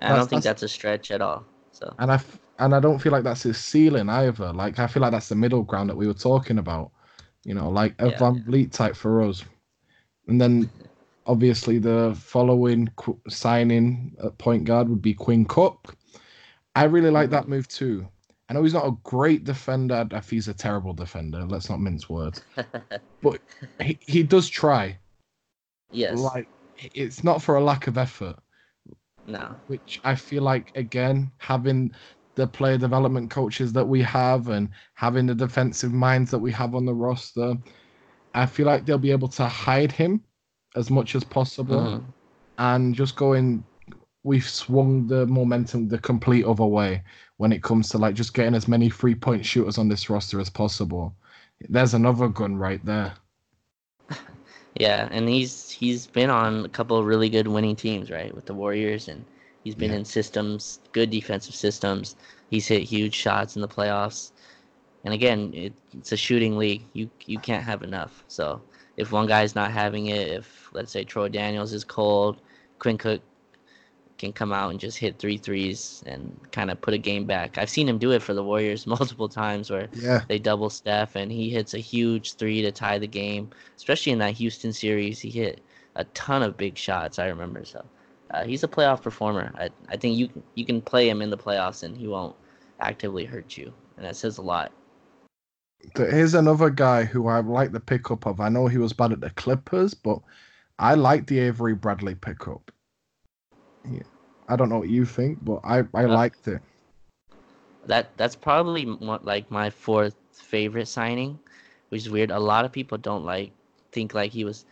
I don't think that's- that's a stretch at all. So and I f- and I don't feel like that's his ceiling either. Like, I feel like that's the middle ground that we were talking about. You know, like a Yeah. VanVleet type for us. And then obviously the following qu- signing at point guard would be Quinn Cook. I really like that move too. I know he's not a great defender. If he's a terrible defender, let's not mince words. But he, he does try. yes, Like it's not for a lack of effort, no, which I feel like again having the player development coaches that we have and having the defensive minds that we have on the roster, I feel like they'll be able to hide him as much as possible Mhm. and just going. We've swung the momentum the complete other way when it comes to like just getting as many three point shooters on this roster as possible. There's another gun right there. Yeah, and he's he's been on a couple of really good winning teams, right, with the Warriors, and he's been Yeah. in systems, good defensive systems. He's hit huge shots in the playoffs, and again, it, it's a shooting league. You you can't have enough. So if one guy's not having it, if let's say Troy Daniels is cold, Quinn Cook can come out and just hit three threes and kind of put a game back. I've seen him do it for the Warriors multiple times where Yeah. they double Steph and he hits a huge three to tie the game. Especially in that Houston series, he hit a ton of big shots. I remember. So uh, he's a playoff performer. I I think you you can play him in the playoffs and he won't actively hurt you, and that says a lot. There is another guy who I like the pickup of. I know he was bad at the Clippers, but I like the Avery Bradley pickup. Yeah. I don't know what you think, but I, I Uh, liked it. That that's probably mo- like my fourth favorite signing, which is weird. A lot of people don't like think like he was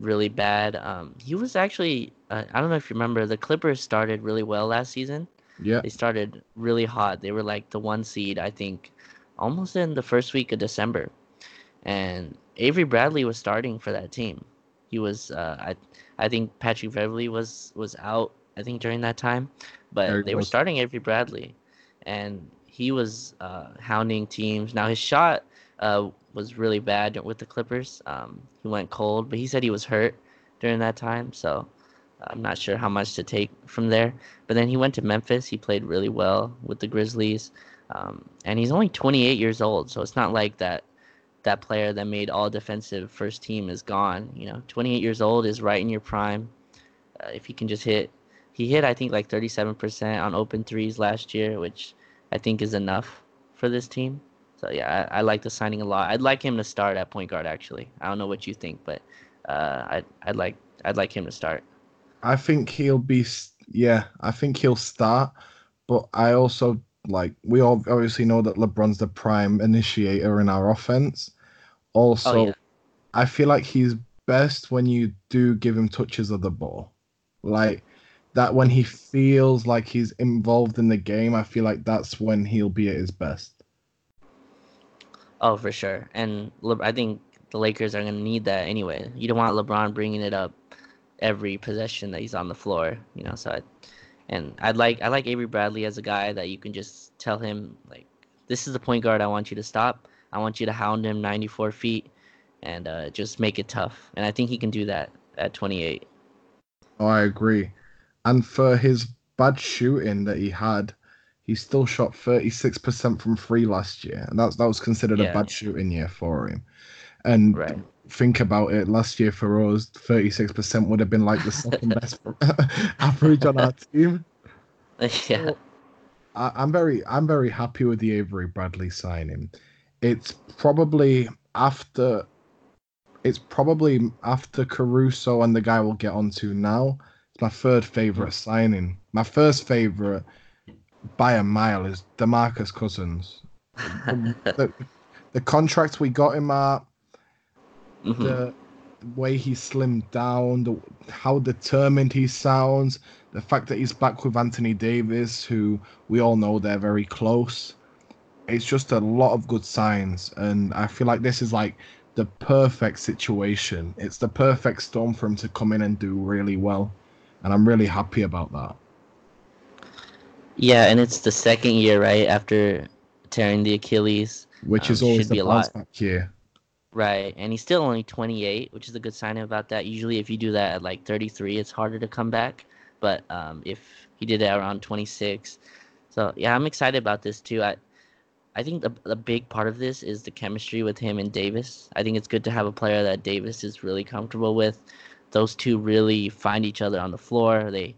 really bad. Um, he was actually uh, I don't know if you remember the Clippers started really well last season. Yeah. They started really hot. They were like the one seed, I think, almost in the first week of December. And Avery Bradley was starting for that team. He was, uh, I, I think Patrick Beverley was was out. I think during that time, but they were starting Avery Bradley, and he was uh, hounding teams. Now his shot uh, was really bad with the Clippers. Um, he went cold, but he said he was hurt during that time. So I'm not sure how much to take from there. But then he went to Memphis. He played really well with the Grizzlies, um, and he's only 28 years old. So it's not like that that player that made all defensive first team is gone. You know, 28 years old is right in your prime. Uh, if he can just hit, he hit I think like 37% on open threes last year, which I think is enough for this team. So yeah, I, I like the signing a lot. I'd like him to start at point guard. Actually, I don't know what you think, but uh, I'd I'd like I'd like him to start. I think he'll be, yeah, I think he'll start, but I also like, we all obviously know that LeBron's the prime initiator in our offense. Also, Oh, yeah. I feel like he's best when you do give him touches of the ball. Like that when he feels like he's involved in the game, I feel like that's when he'll be at his best. Oh, for sure. And Le- I think the Lakers are going to need that anyway. You don't want LeBron bringing it up every possession that he's on the floor, you know. So, I, and I'd like I like Avery Bradley as a guy that you can just tell him like, this is the point guard I want you to stop. I want you to hound him 94 feet, and uh, just make it tough. And I think he can do that at 28. Oh, I agree. And for his bad shooting that he had, he still shot 36% from free last year. And that's that was considered Yeah. a bad shooting year for him. And Right. Think about it, last year for us, 36% would have been like the second best average on our team. yeah. I, I'm very I'm very happy with the Avery Bradley signing. It's probably after it's probably after Caruso and the guy we'll get onto now. It's my third favorite hmm. signing. My first favorite by a mile is Demarcus Cousins. the, the contract we got him at, Mhm. the way he slimmed down, the, how determined he sounds, the fact that he's back with Anthony Davis, who we all know they're very close. It's just a lot of good signs, and I feel like this is like the perfect situation. It's the perfect storm for him to come in and do really well, and I'm really happy about that. Yeah, and it's the second year, right, after tearing the Achilles. Which Um, is always the a lot. bounce back year. Right, and he's still only 28, which is a good sign about that. Usually, if you do that at like 33, it's harder to come back. But um, if he did it around 26, so yeah, I'm excited about this too. I, I think the the big part of this is the chemistry with him and Davis. I think it's good to have a player that Davis is really comfortable with. Those two really find each other on the floor. They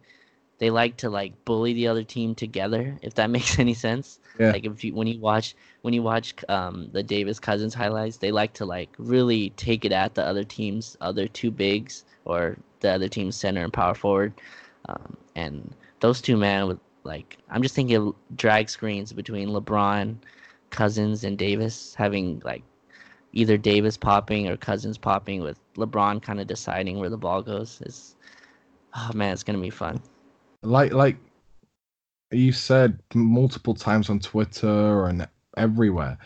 they like to like bully the other team together, if that makes any sense. Yeah. Like if you when you watch when you watch um, the Davis Cousins highlights, they like to like really take it at the other team's other two bigs or the other team's center and power forward. Um, and those two man with like I'm just thinking of drag screens between LeBron, Cousins, and Davis having like either Davis popping or Cousins popping with LeBron kind of deciding where the ball goes. Is oh man, it's gonna be fun. like like you said multiple times on Twitter and everywhere,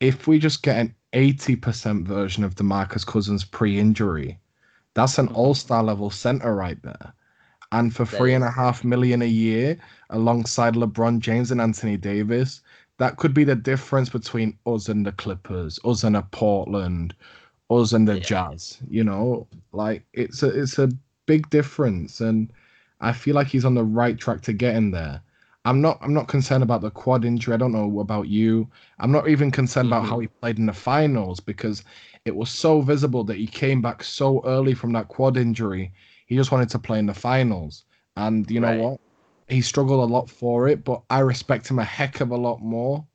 if we just get an 80% version of DeMarcus Cousins pre-injury, that's an Mhm. all-star level center right there. And for three a is. half million a year alongside LeBron James and Anthony Davis, that could be the difference between us and the Clippers, us and a Portland, us and the Yeah. Jazz. You know, like it's a it's a big difference, and I feel like he's on the right track to get in there. I'm not I'm not concerned about the quad injury. I don't know about you. I'm not even concerned about how mm-hmm. he played in the finals because it was so visible that he came back so early from that quad injury. He just wanted to play in the finals. And you know Right. what? He struggled a lot for it, but I respect him a heck of a lot more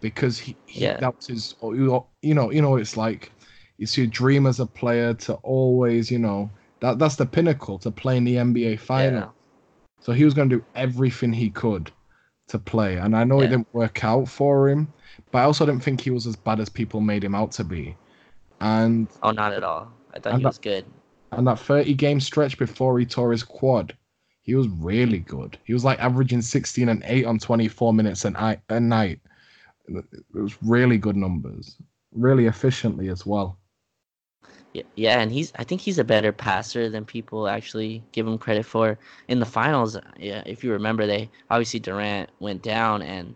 because he, he Yeah. that was his you know you know you know it's like it's your dream as a player to always you know that that's the pinnacle to play in the NBA final. Yeah. So he was going to do everything he could to play. And I know Yeah. it didn't work out for him, but I also didn't think he was as bad as people made him out to be. And Oh, not at all. I thought he not- was good. and that 30 game stretch before he tore his quad, he was really good. He was like averaging 16 and 8 on 24 minutes. A night. It was really good numbers, really efficiently as well. Yeah, yeah, and he's I think he's a better passer than people actually give him credit for. In the finals, yeah, if you remember, they obviously Durant went down and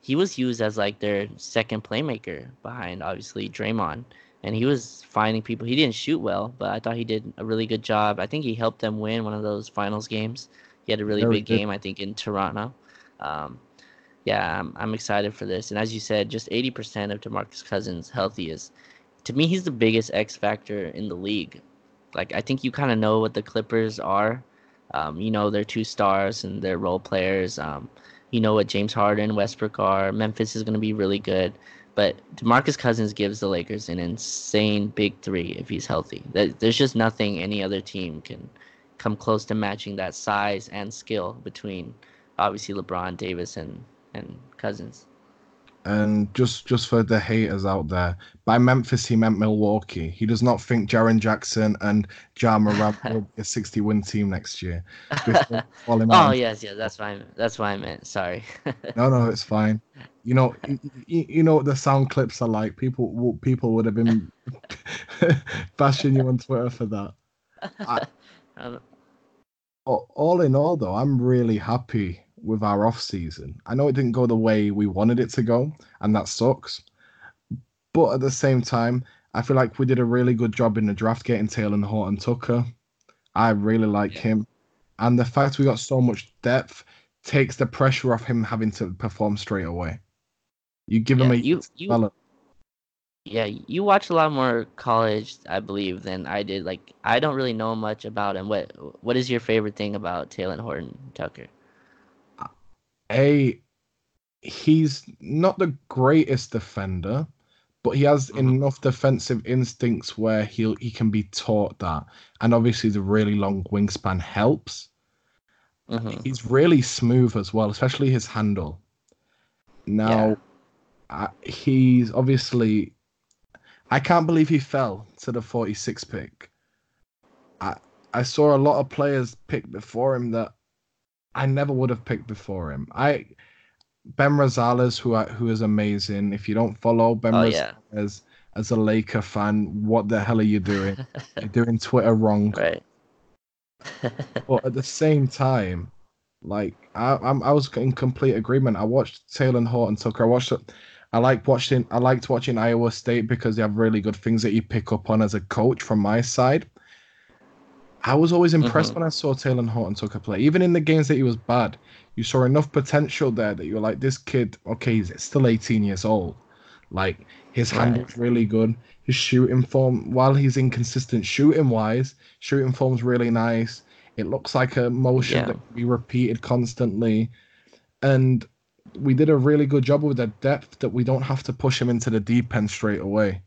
he was used as like their second playmaker behind obviously Draymond. And he was finding people. He didn't shoot well, but I thought he did a really good job. I think he helped them win one of those finals games. He had a really big good. game, I think, in Toronto. Um, yeah, I'm, I'm excited for this. And as you said, just 80% of DeMarcus Cousins healthy is to me he's the biggest X factor in the league. Like I think you kind of know what the Clippers are. Um, you know they're two stars and they're role players. Um, you know what James Harden, Westbrook are. Memphis is going to be really good, but DeMarcus Cousins gives the Lakers an insane big three if he's healthy. There's just nothing any other team can come close to matching that size and skill between obviously LeBron, Davis, and and Cousins. And just just for the haters out there, by Memphis he meant Milwaukee. He does not think Jaren Jackson and Ja Morant will be a 60 win team next year. Oh yes, yes, that's I meant. That's what I meant. Sorry. No, no, it's fine. You know, you, you know what the sound clips are like. People, people would have been bashing you on Twitter for that. Um, All all in all, though, I'm really happy with our off season. I know it didn't go the way we wanted it to go, and that sucks. But at the same time, I feel like we did a really good job in the draft getting Talen and Horton Tucker. I really like Yeah. him, and the fact we got so much depth takes the pressure off him having to perform straight away. You give him yeah, a you you. Yeah, you watch a lot more college, I believe, than I did. Like, I don't really know much about him. What What is your favorite thing about Talen Horton Tucker? A, he's not the greatest defender, but he has Mhm. enough defensive instincts where he he can be taught that, and obviously the really long wingspan helps. hmm He's really smooth as well, especially his handle. Now, Yeah. I, he's obviously. I can't believe he fell to the 46 pick. I I saw a lot of players pick before him that I never would have picked before him. I Ben Rosales, who I, who is amazing. If you don't follow Ben Oh Rosales yeah. as as a Laker fan, what the hell are you doing? You're doing Twitter wrong. Right. But at the same time, like I, I'm, I was in complete agreement. I watched Talen Horton Tucker. I watched it. I like watching. I liked watching Iowa State because they have really good things that you pick up on as a coach. From my side, I was always impressed Mhm. when I saw Talen Horton Tucker play. Even in the games that he was bad, you saw enough potential there that you were like, this kid. Okay, he's still 18 years old. Like his hand Right. is really good. His shooting form, while he's inconsistent shooting wise, shooting form's really nice. It looks like a motion Yeah. that can be repeated constantly. And we did a really good job with the depth that we don't have to push him into the deep end straight away.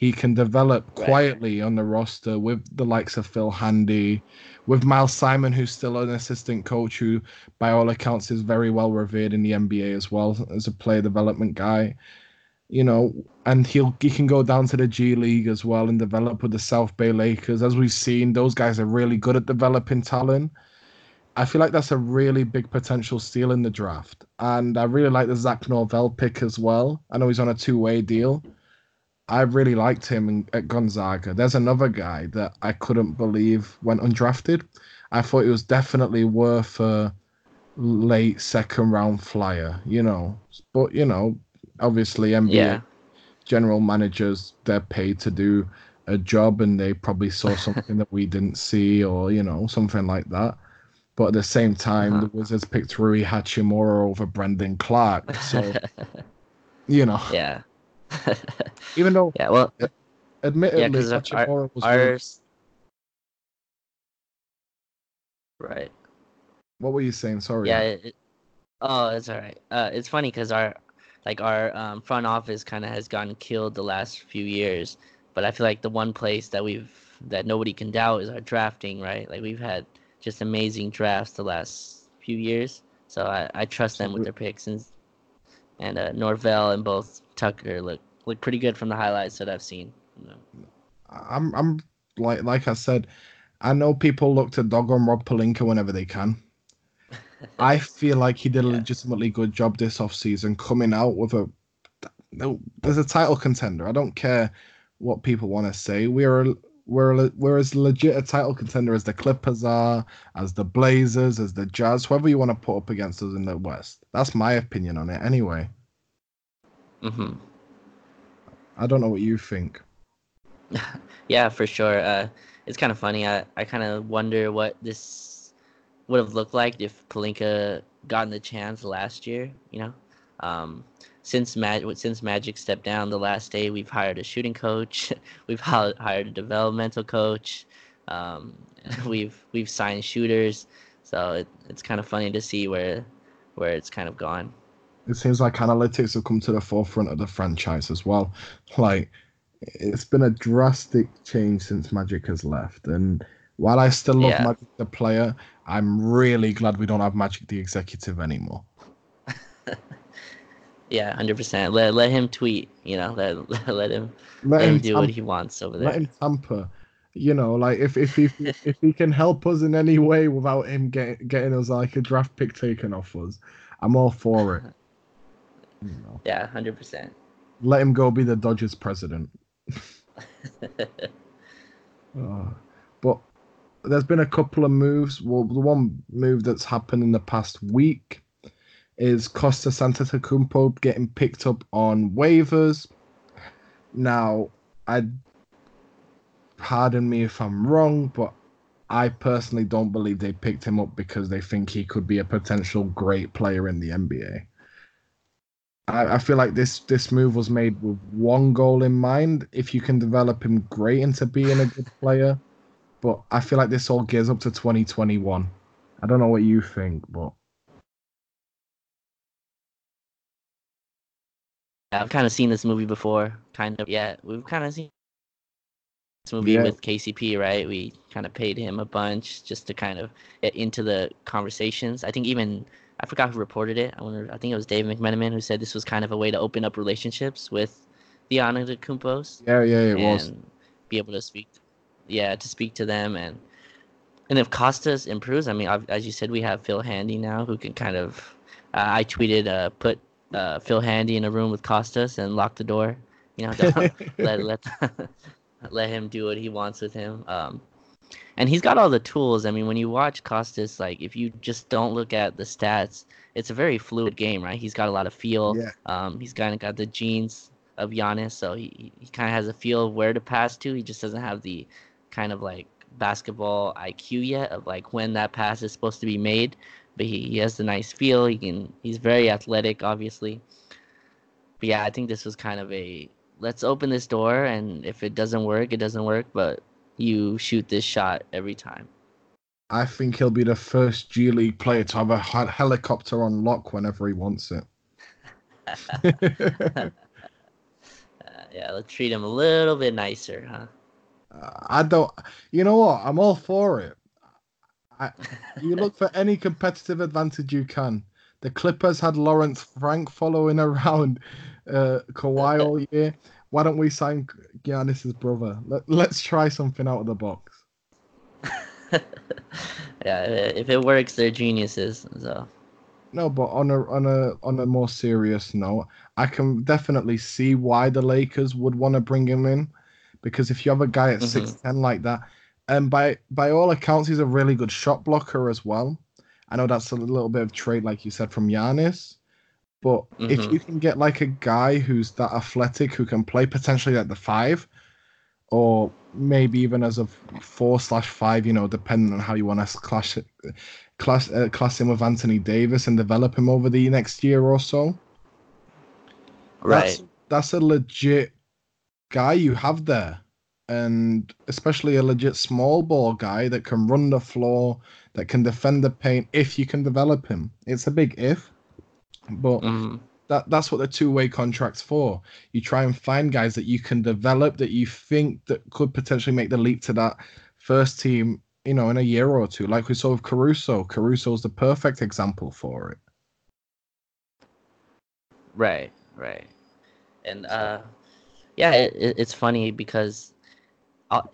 He can develop quietly on the roster with the likes of Phil Handy, with Miles Simon, who's still an assistant coach, who by all accounts is very well revered in the NBA as well as a player development guy. You know, and he'll he can go down to the G League as well and develop with the South Bay Lakers. As we've seen, those guys are really good at developing talent. I feel like that's a really big potential steal in the draft. And I really like the Zach Norvell pick as well. I know he's on a two way deal. I really liked him in, at Gonzaga. There's another guy that I couldn't believe went undrafted. I thought it was definitely worth a late second round flyer, you know. But, you know, obviously NBA Yeah. general managers, they're paid to do a job and they probably saw something that we didn't see or, you know, something like that. But at the same time, Uh-huh. the Wizards picked Rui Hachimura over Brandon Clarke. So, you know, yeah. even though yeah. Well. admittedly 'cause our- Hachimura was our- good. Right. What were you saying? Sorry. Yeah. It- oh, it's all right. Uh, it's funny because our like our um, front office kind of has gotten killed the last few years, but I feel like the one place that we've that nobody can doubt is our drafting. Right. Like we've had just amazing drafts the last few years, so I, I trust them with their picks and and uh, Norvell and both Tucker look look pretty good from the highlights that I've seen. I'm I'm like like I said, I know people look to dog on Rob Pelinka whenever they can. I feel like he did a Yeah. legitimately good job this offseason coming out with a no there's a title contender. I don't care what people want to say. We're a, we're we're as legit a title contender as the Clippers are, as the Blazers, as the Jazz, whoever you want to put up against us in the West. That's my opinion on it anyway. Mhm. I don't know what you think. Yeah, for sure. Uh, it's kind of funny. I, I kind of wonder what this would have looked like if Pelinka gotten the chance last year. You know, um, since Mag since Magic stepped down the last day, we've hired a shooting coach. we've hi- hired a developmental coach. Um, we've we've signed shooters. So it, it's kind of funny to see where where it's kind of gone. it seems like analytics have come to the forefront of the franchise as well. Like it's been a drastic change since Magic has left. And while I still love Yeah. Magic the player, I'm really glad we don't have Magic the executive anymore. Yeah, hundred percent. Let let him tweet. You know, let let him Let let him him, do what he wants over there. let him tamper. You know, like if if he if he can help us in any way without him getting getting us like a draft pick taken off us, I'm all for it. You know, Yeah, hundred percent. let him go be the Dodgers president. Uh, but there's been a couple of moves. Well, the one move that's happened in the past week is Costa Santa Santacumpo getting picked up on waivers. Now, I pardon me if I'm wrong, but I personally don't believe they picked him up because they think he could be a potential great player in the NBA. I, I feel like this this move was made with one goal in mind. If you can develop him great into being a good player, but I feel like this all gears up to 2021. I don't know what you think, but I've kind of seen this movie before. Kind of, yeah. We've kind of seen this movie Yeah. with KCP, right? We kind of paid him a bunch just to kind of get into the conversations. I think even I forgot who reported it. I wonder. I think it was Dave McMenamin who said this was kind of a way to open up relationships with the Antetokounmpos yeah, yeah, it and was. be able to speak. Yeah, to speak to them and and if Kostas improves, I mean, as you said, we have Phil Handy now who can kind of. Uh, I tweeted, uh, put uh, Phil Handy in a room with Kostas and lock the door. You know, let let let him do what he wants with him. Um, and he's got all the tools. I mean, when you watch Kostas, like if you just don't look at the stats, it's a very fluid game, right? He's got a lot of feel. Yeah. Um, he's kind of got the genes of Giannis, so he he kind of has a feel of where to pass to. He just doesn't have the kind of like basketball IQ yet of like when that pass is supposed to be made. But he, he has the nice feel. He can. He's very athletic, obviously. But yeah, I think this was kind of a let's open this door, and if it doesn't work, it doesn't work. But you shoot this shot every time. I think he'll be the first G League player to have a helicopter on lock whenever he wants it. Uh, yeah, let's treat him a little bit nicer, huh? I don't. You know what? I'm all for it. I, you look for any competitive advantage you can. The Clippers had Lawrence Frank following around uh, Kawhi all year. Why don't we sign Giannis's brother? Let, let's try something out of the box. yeah, if it works, they're geniuses. So No, but on a on a on a more serious note, I can definitely see why the Lakers would want to bring him in, because if you have a guy at Mhm. six ten like that, and by by all accounts, he's a really good shot blocker as well. I know that's a little bit of trait, like you said, from Giannis, but if Mhm. you can get like a guy who's that athletic who can play potentially at the five, or maybe even as a four slash five, you know, depending on how you want to clash class uh, class him with Anthony Davis and develop him over the next year or so. right, That's, that's a legit guy you have there. And especially a legit small ball guy that can run the floor, that can defend the paint if you can develop him. It's a big if. But Mhm. that that's what the two-way contract's for. You try and find guys that you can develop that you think that could potentially make the leap to that first team, you know, in a year or two. Like we saw with Caruso. Caruso's the perfect example for it. right, right, and uh, yeah, it, it, it's funny because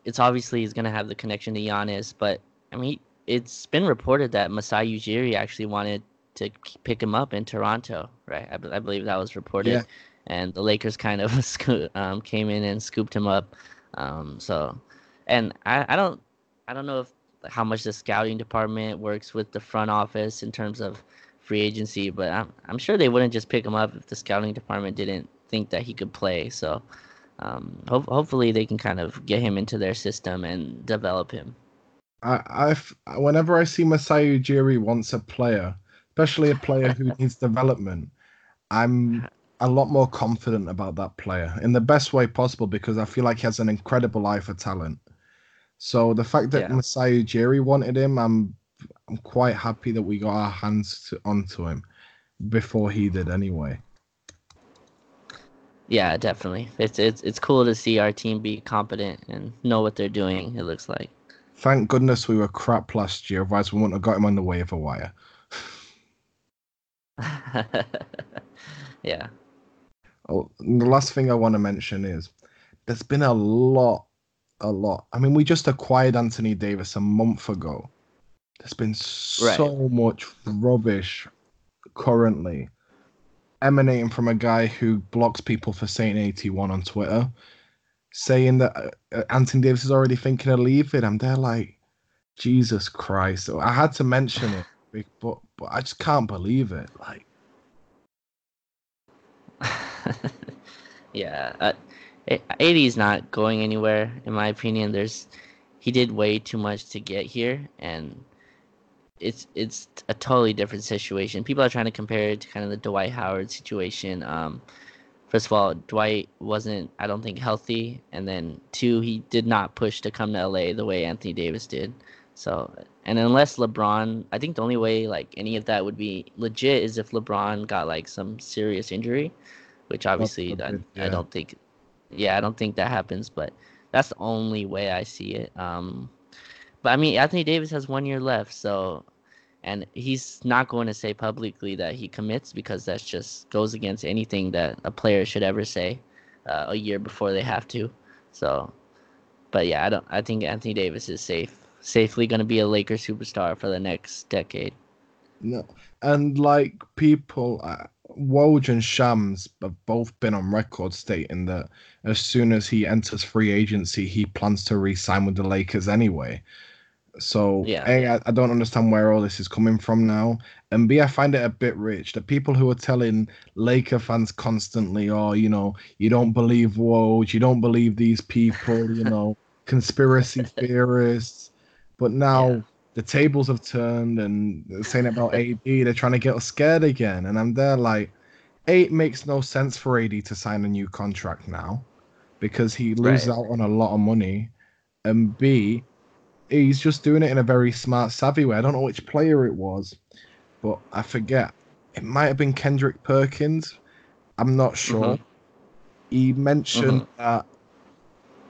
it's obviously he's gonna have the connection to Giannis, but I mean, it's been reported that Masai Ujiri actually wanted to pick him up in Toronto, right? I, I believe that was reported, Yeah. and the Lakers kind of sco- um, came in and scooped him up. Um, so, and I, I don't, I don't know if how much the scouting department works with the front office in terms of free agency, but I'm, I'm sure they wouldn't just pick him up if the scouting department didn't think that he could play. So, um, ho- hopefully they can kind of get him into their system and develop him. I, I've whenever I see Masai Ujiri wants a player, especially a player who needs development, I'm a lot more confident about that player in the best way possible because I feel like he has an incredible eye for talent. So the fact that Yeah. Masai Ujiri wanted him, I'm I'm quite happy that we got our hands to, onto him before he did anyway. Yeah, definitely. It's it's it's cool to see our team be competent and know what they're doing. It looks like. Thank goodness we were crap last year, otherwise we wouldn't have got him on the waiver wire. yeah. Oh, the last thing I want to mention is there's been a lot, a lot. I mean, we just acquired Anthony Davis a month ago. There's been so much rubbish currently emanating from a guy who blocks people for saying 81 on Twitter, saying that uh, uh, Anthony Davis is already thinking of leaving. I'm there like, Jesus Christ. I had to mention it, but, but I just can't believe it. Like, yeah. Uh, is not going anywhere, in my opinion. There's he did way too much to get here, and it's it's a totally different situation. People are trying to compare it to kind of the Dwight Howard situation. Um, first of all, Dwight wasn't, I don't think, healthy, and then two, he did not push to come to LA the way Anthony Davis did. So, and unless LeBron, I think the only way like any of that would be legit is if LeBron got like some serious injury, which obviously I, yeah. I don't think, yeah, I don't think that happens. But that's the only way I see it. Um, but I mean, Anthony Davis has one year left, so and he's not going to say publicly that he commits because that just goes against anything that a player should ever say uh, a year before they have to. So, but yeah, I don't. I think Anthony Davis is safe, safely going to be a Laker superstar for the next decade. No, and like people, uh, Woj and Shams have both been on record stating that as soon as he enters free agency, he plans to re-sign with the Lakers anyway. So yeah. A, I, I don't understand where all this is coming from now. And B, I find it a bit rich. The people who are telling Laker fans constantly, oh, you know, you don't believe Woj, you don't believe these people, you know, conspiracy theorists. But now yeah. the tables have turned and they're saying about AD, they're trying to get us scared again. And I'm there like, A, it makes no sense for AD to sign a new contract now because he loses right. out on a lot of money. And B, he's just doing it in a very smart, savvy way. I don't know which player it was, but I forget. It might have been Kendrick Perkins. I'm not sure. Mm-hmm. He mentioned mm-hmm. that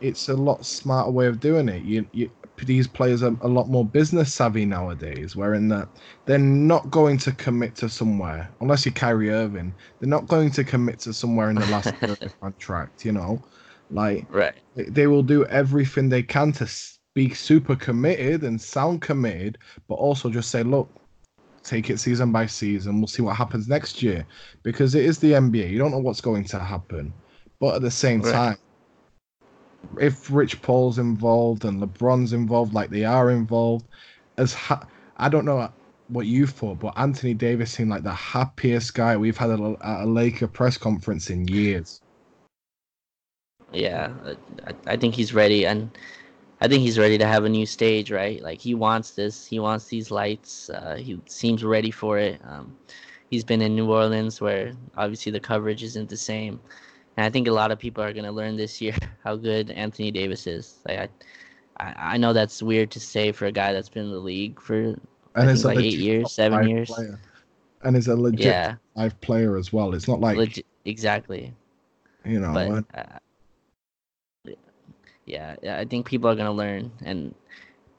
it's a lot smarter way of doing it. You, you, these players are a lot more business savvy nowadays, wherein that they're not going to commit to somewhere unless you're Kyrie Irving. They're not going to commit to somewhere in the last contract. You know, like right. They, they will do everything they can to be super committed and sound committed, but also just say, look, take it season by season. We'll see what happens next year because it is the NBA. You don't know what's going to happen. But at the same right. time, if Rich Paul's involved and LeBron's involved, like they are involved, as ha- I don't know what you thought, but Anthony Davis seemed like the happiest guy we've had at a, at a Laker press conference in years. Yeah, I, I think he's ready, and I think he's ready to have a new stage, right? Like he wants this, he wants these lights. Uh, he seems ready for it. Um, he's been in New Orleans, where obviously the coverage isn't the same, and I think a lot of people are gonna learn this year how good Anthony Davis is. Like I, I, know that's weird to say for a guy that's been in the league for and it's like eight years, seven years, player. and is a legit yeah. live player as well. It's not like legit, exactly. You know, but, uh, yeah, I think people are gonna learn, and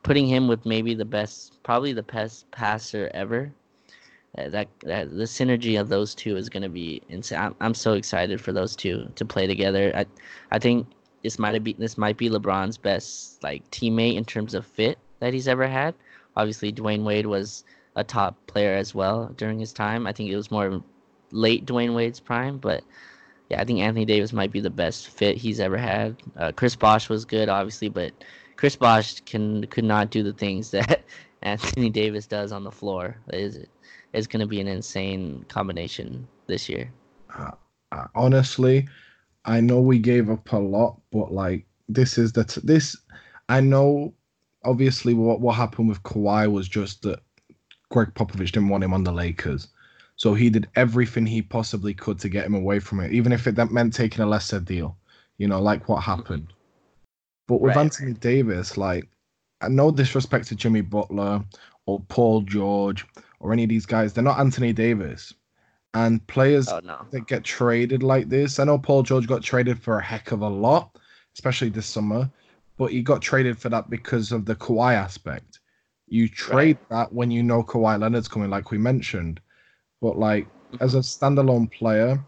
putting him with maybe the best, probably the best passer ever. Uh, that, that the synergy of those two is gonna be insane. I'm, I'm so excited for those two to play together. I I think this might be this might be LeBron's best like teammate in terms of fit that he's ever had. Obviously, Dwyane Wade was a top player as well during his time. I think it was more late Dwyane Wade's prime, but yeah, I think Anthony Davis might be the best fit he's ever had. Uh, Chris Bosh was good, obviously, but Chris Bosh can could not do the things that Anthony Davis does on the floor. Is is going to be an insane combination this year. Uh, uh, honestly, I know we gave up a lot, but like this is the t- this. I know, obviously, what what happened with Kawhi was just that Gregg Popovich didn't want him on the Lakers. So he did everything he possibly could to get him away from it, even if it that meant taking a lesser deal, you know, like what happened. But with right. Anthony Davis, like, uh, no disrespect to Jimmy Butler or Paul George or any of these guys, they're not Anthony Davis. And players oh, no. that get traded like this, I know Paul George got traded for a heck of a lot, especially this summer, but he got traded for that because of the Kawhi aspect. You trade right. that when you know Kawhi Leonard's coming, like we mentioned. But like mm-hmm. as a standalone player,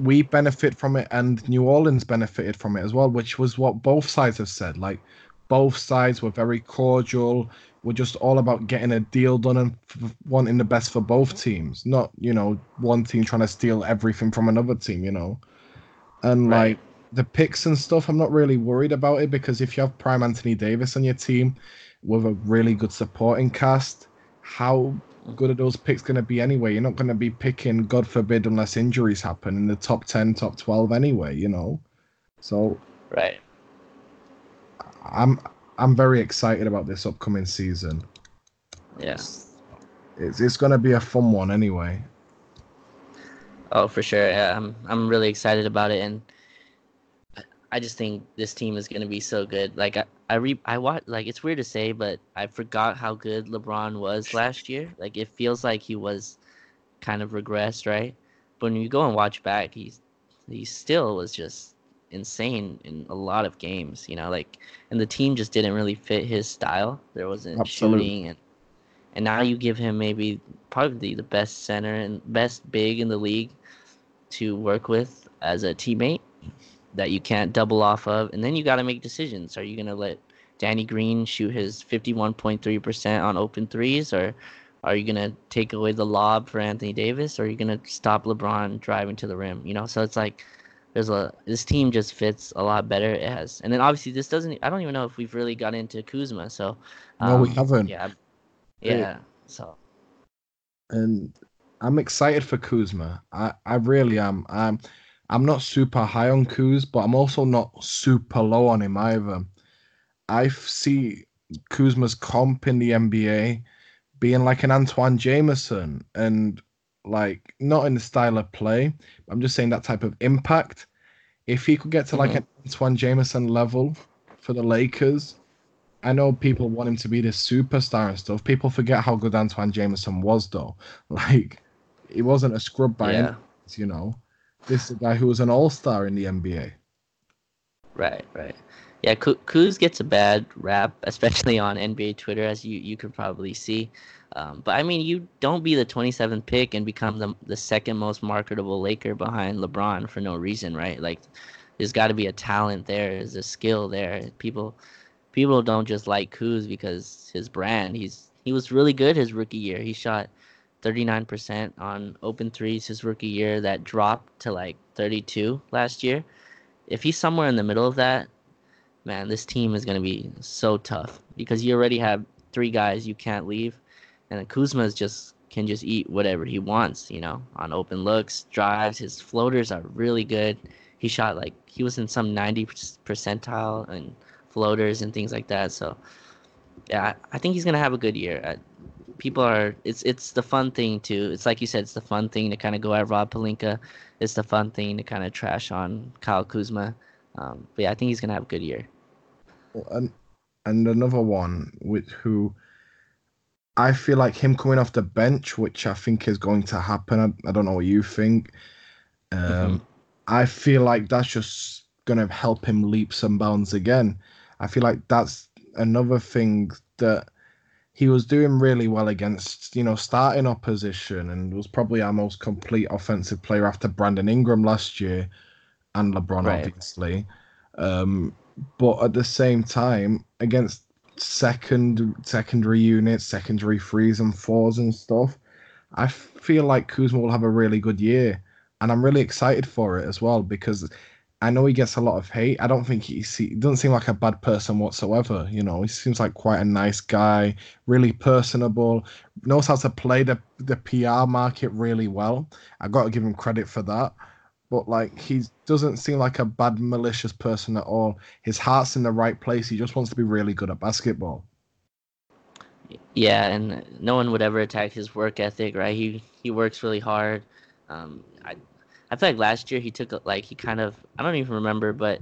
we benefit from it and New Orleans benefited from it as well, which was what both sides have said. Like both sides were very cordial. We're just all about getting a deal done and f- wanting the best for both mm-hmm. teams, not you know one team trying to steal everything from another team, you know. And right. like the picks and stuff, I'm not really worried about it because if you have Prime Anthony Davis on your team with a really good supporting cast, how good are those picks going to be anyway? You're not going to be picking, God forbid, unless injuries happen in the top 10, top 12 anyway, you know? So. Right. I'm I'm very excited about this upcoming season. Yeah. It's it's gonna be a fun one anyway. Oh, for sure. Yeah, I'm I'm really excited about it, and I just think this team is gonna be so good. Like I I re I watch like it's weird to say, but I forgot how good LeBron was last year. Like it feels like he was kind of regressed, right? But when you go and watch back, he's he still was just insane in a lot of games. You know, like and the team just didn't really fit his style. There wasn't Absolutely. shooting and and now you give him maybe probably the best center and best big in the league to work with as a teammate that you can't double off of. And then you got to make decisions. Are you going to let Danny Green shoot his 51.3% on open threes or are you going to take away the lob for Anthony Davis or are you going to stop LeBron driving to the rim, you know? So it's like there's a this team just fits a lot better it has. And then obviously this doesn't I don't even know if we've really got into Kuzma. So No, we um, haven't. Yeah. Yeah. So and I'm excited for Kuzma. I, I really am. I'm I'm not super high on Kuz, but I'm also not super low on him either. I see Kuzma's comp in the NBA being like an Antoine Jamison and like not in the style of play. I'm just saying that type of impact. If he could get to like Mhm. an Antoine Jamison level for the Lakers, I know people want him to be this superstar and stuff. People forget how good Antoine Jamison was, though. Like, he wasn't a scrub by any means, you know. This is a guy who was an all star in the NBA. Right, right. Yeah, Kuz gets a bad rap, especially on NBA Twitter, as you, you could probably see. Um, but I mean, you don't be the 27th pick and become the, the second most marketable Laker behind LeBron for no reason, right? Like, there's got to be a talent there, there's a skill there. People, people don't just like Kuz because his brand. He's he was really good his rookie year. He shot 39% on open threes his rookie year. That dropped to like 32 last year. If he's somewhere in the middle of that, man, this team is going to be so tough because you already have three guys you can't leave, and then Kuzma is just can just eat whatever he wants, you know, on open looks, drives. His floaters are really good. He shot like he was in some 90 percentile and floaters and things like that. So, yeah, I think he's gonna have a good year. Uh, people are it's it's the fun thing to it's like you said it's the fun thing to kind of go at Rob Pelinka. It's the fun thing to kind of trash on Kyle Kuzma. Um, but yeah, I think he's gonna have a good year. And, and another one with who I feel like him coming off the bench, which I think is going to happen. I, I don't know what you think. Um, Mhm. I feel like that's just going to help him leaps and bounds again. I feel like that's another thing that he was doing really well against, you know, starting opposition and was probably our most complete offensive player after Brandon Ingram last year and LeBron, Right. obviously. Um, but at the same time, against second secondary units, secondary threes and fours and stuff, I feel like Kuzma will have a really good year, and I'm really excited for it as well because I know he gets a lot of hate. I don't think he, he doesn't seem like a bad person whatsoever. You know, he seems like quite a nice guy, really personable, knows how to play the the PR market really well. I got to give him credit for that. But like, he doesn't seem like a bad, malicious person at all. His heart's in the right place. He just wants to be really good at basketball. Yeah, and no one would ever attack his work ethic, right? He he works really hard. Um, I feel like last year he took like he kind of I don't even remember, but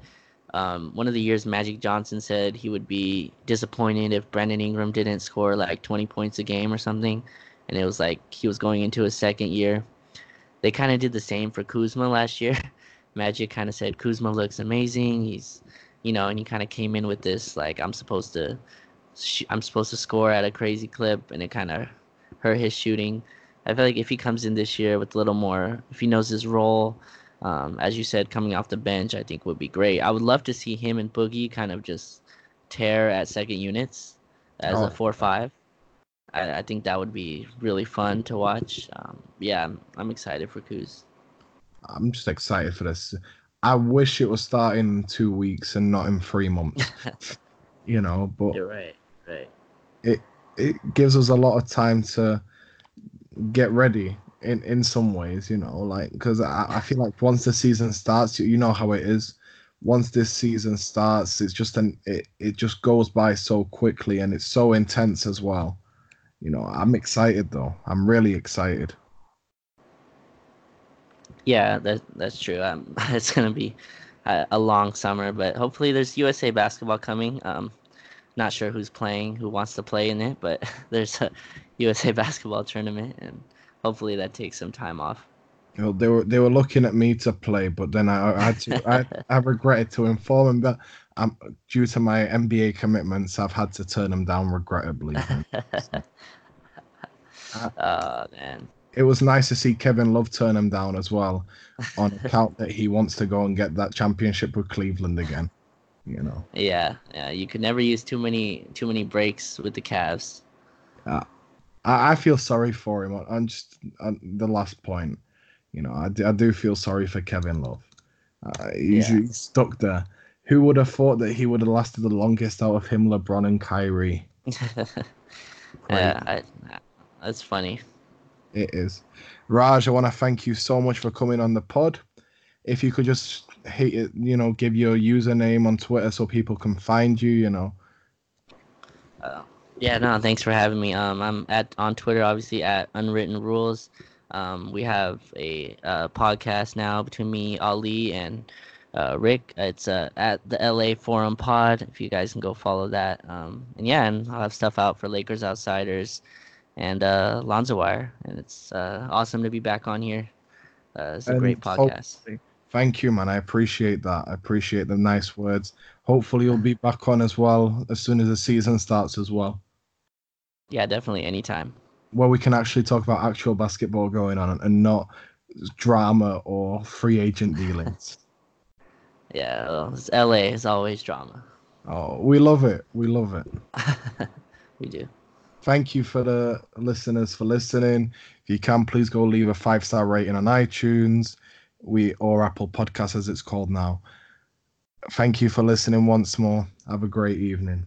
um, one of the years Magic Johnson said he would be disappointed if Brandon Ingram didn't score like 20 points a game or something, and it was like he was going into his second year. They kind of did the same for Kuzma last year. Magic kind of said Kuzma looks amazing. He's you know, and he kind of came in with this like I'm supposed to sh- I'm supposed to score at a crazy clip, and it kind of hurt his shooting. I feel like if he comes in this year with a little more, if he knows his role, um, as you said, coming off the bench, I think would be great. I would love to see him and Boogie kind of just tear at second units as Oh. a four-five. I, I think that would be really fun to watch. Um, yeah, I'm, I'm excited for Kuz. I'm just excited for this. I wish it was starting in two weeks and not in three months. you know, but You're right, right. it gives us a lot of time to get ready in in some ways you know like because I, I feel like once the season starts you, you know how it is once this season starts it's just an it, it just goes by so quickly and it's so intense as well you know, I'm excited though. I'm really excited. Yeah, that that's true. Um, it's gonna be a, a, long summer, but hopefully there's USA basketball coming. Um, not sure who's playing, who wants to play in it, but there's a USA basketball tournament, and hopefully that takes some time off. Well, they were they were looking at me to play, but then I, I had to I, I regretted to inform them that um, due to my NBA commitments, I've had to turn them down regrettably. oh man. It was nice to see Kevin Love turn them down as well, on account that he wants to go and get that championship with Cleveland again. You know. Yeah, yeah. You could never use too many too many breaks with the Cavs. Uh, I, I feel sorry for him on, on just on the last point. You know, I do, I do feel sorry for Kevin Love. Uh, he's, yeah. he's stuck there. Who would have thought that he would have lasted the longest out of him, LeBron and Kyrie? yeah, I, that's funny. It is. Raj, I want to thank you so much for coming on the pod. If you could just hate it, you know, give your username on Twitter so people can find you, you know. Uh, yeah, no, thanks for having me. Um, I'm at on Twitter, obviously at Unwritten Rules. Um, we have a uh, podcast now between me, Ali, and uh, Rick. It's uh, at the LA Forum Pod. If you guys can go follow that. Um, and yeah, and I'll have stuff out for Lakers Outsiders and uh, Lonzo Wire. And it's uh, awesome to be back on here. Uh, it's a and great podcast. Thank you, man. I appreciate that. I appreciate the nice words. Hopefully, you'll be back on as well as soon as the season starts as well. Yeah, definitely. Anytime where we can actually talk about actual basketball going on and not drama or free agent dealings. yeah, well, it's LA is always drama. Oh, we love it. We love it. we do. Thank you for the listeners for listening. If you can, please go leave a five star rating on iTunes, we or Apple Podcasts as it's called now. Thank you for listening once more. Have a great evening.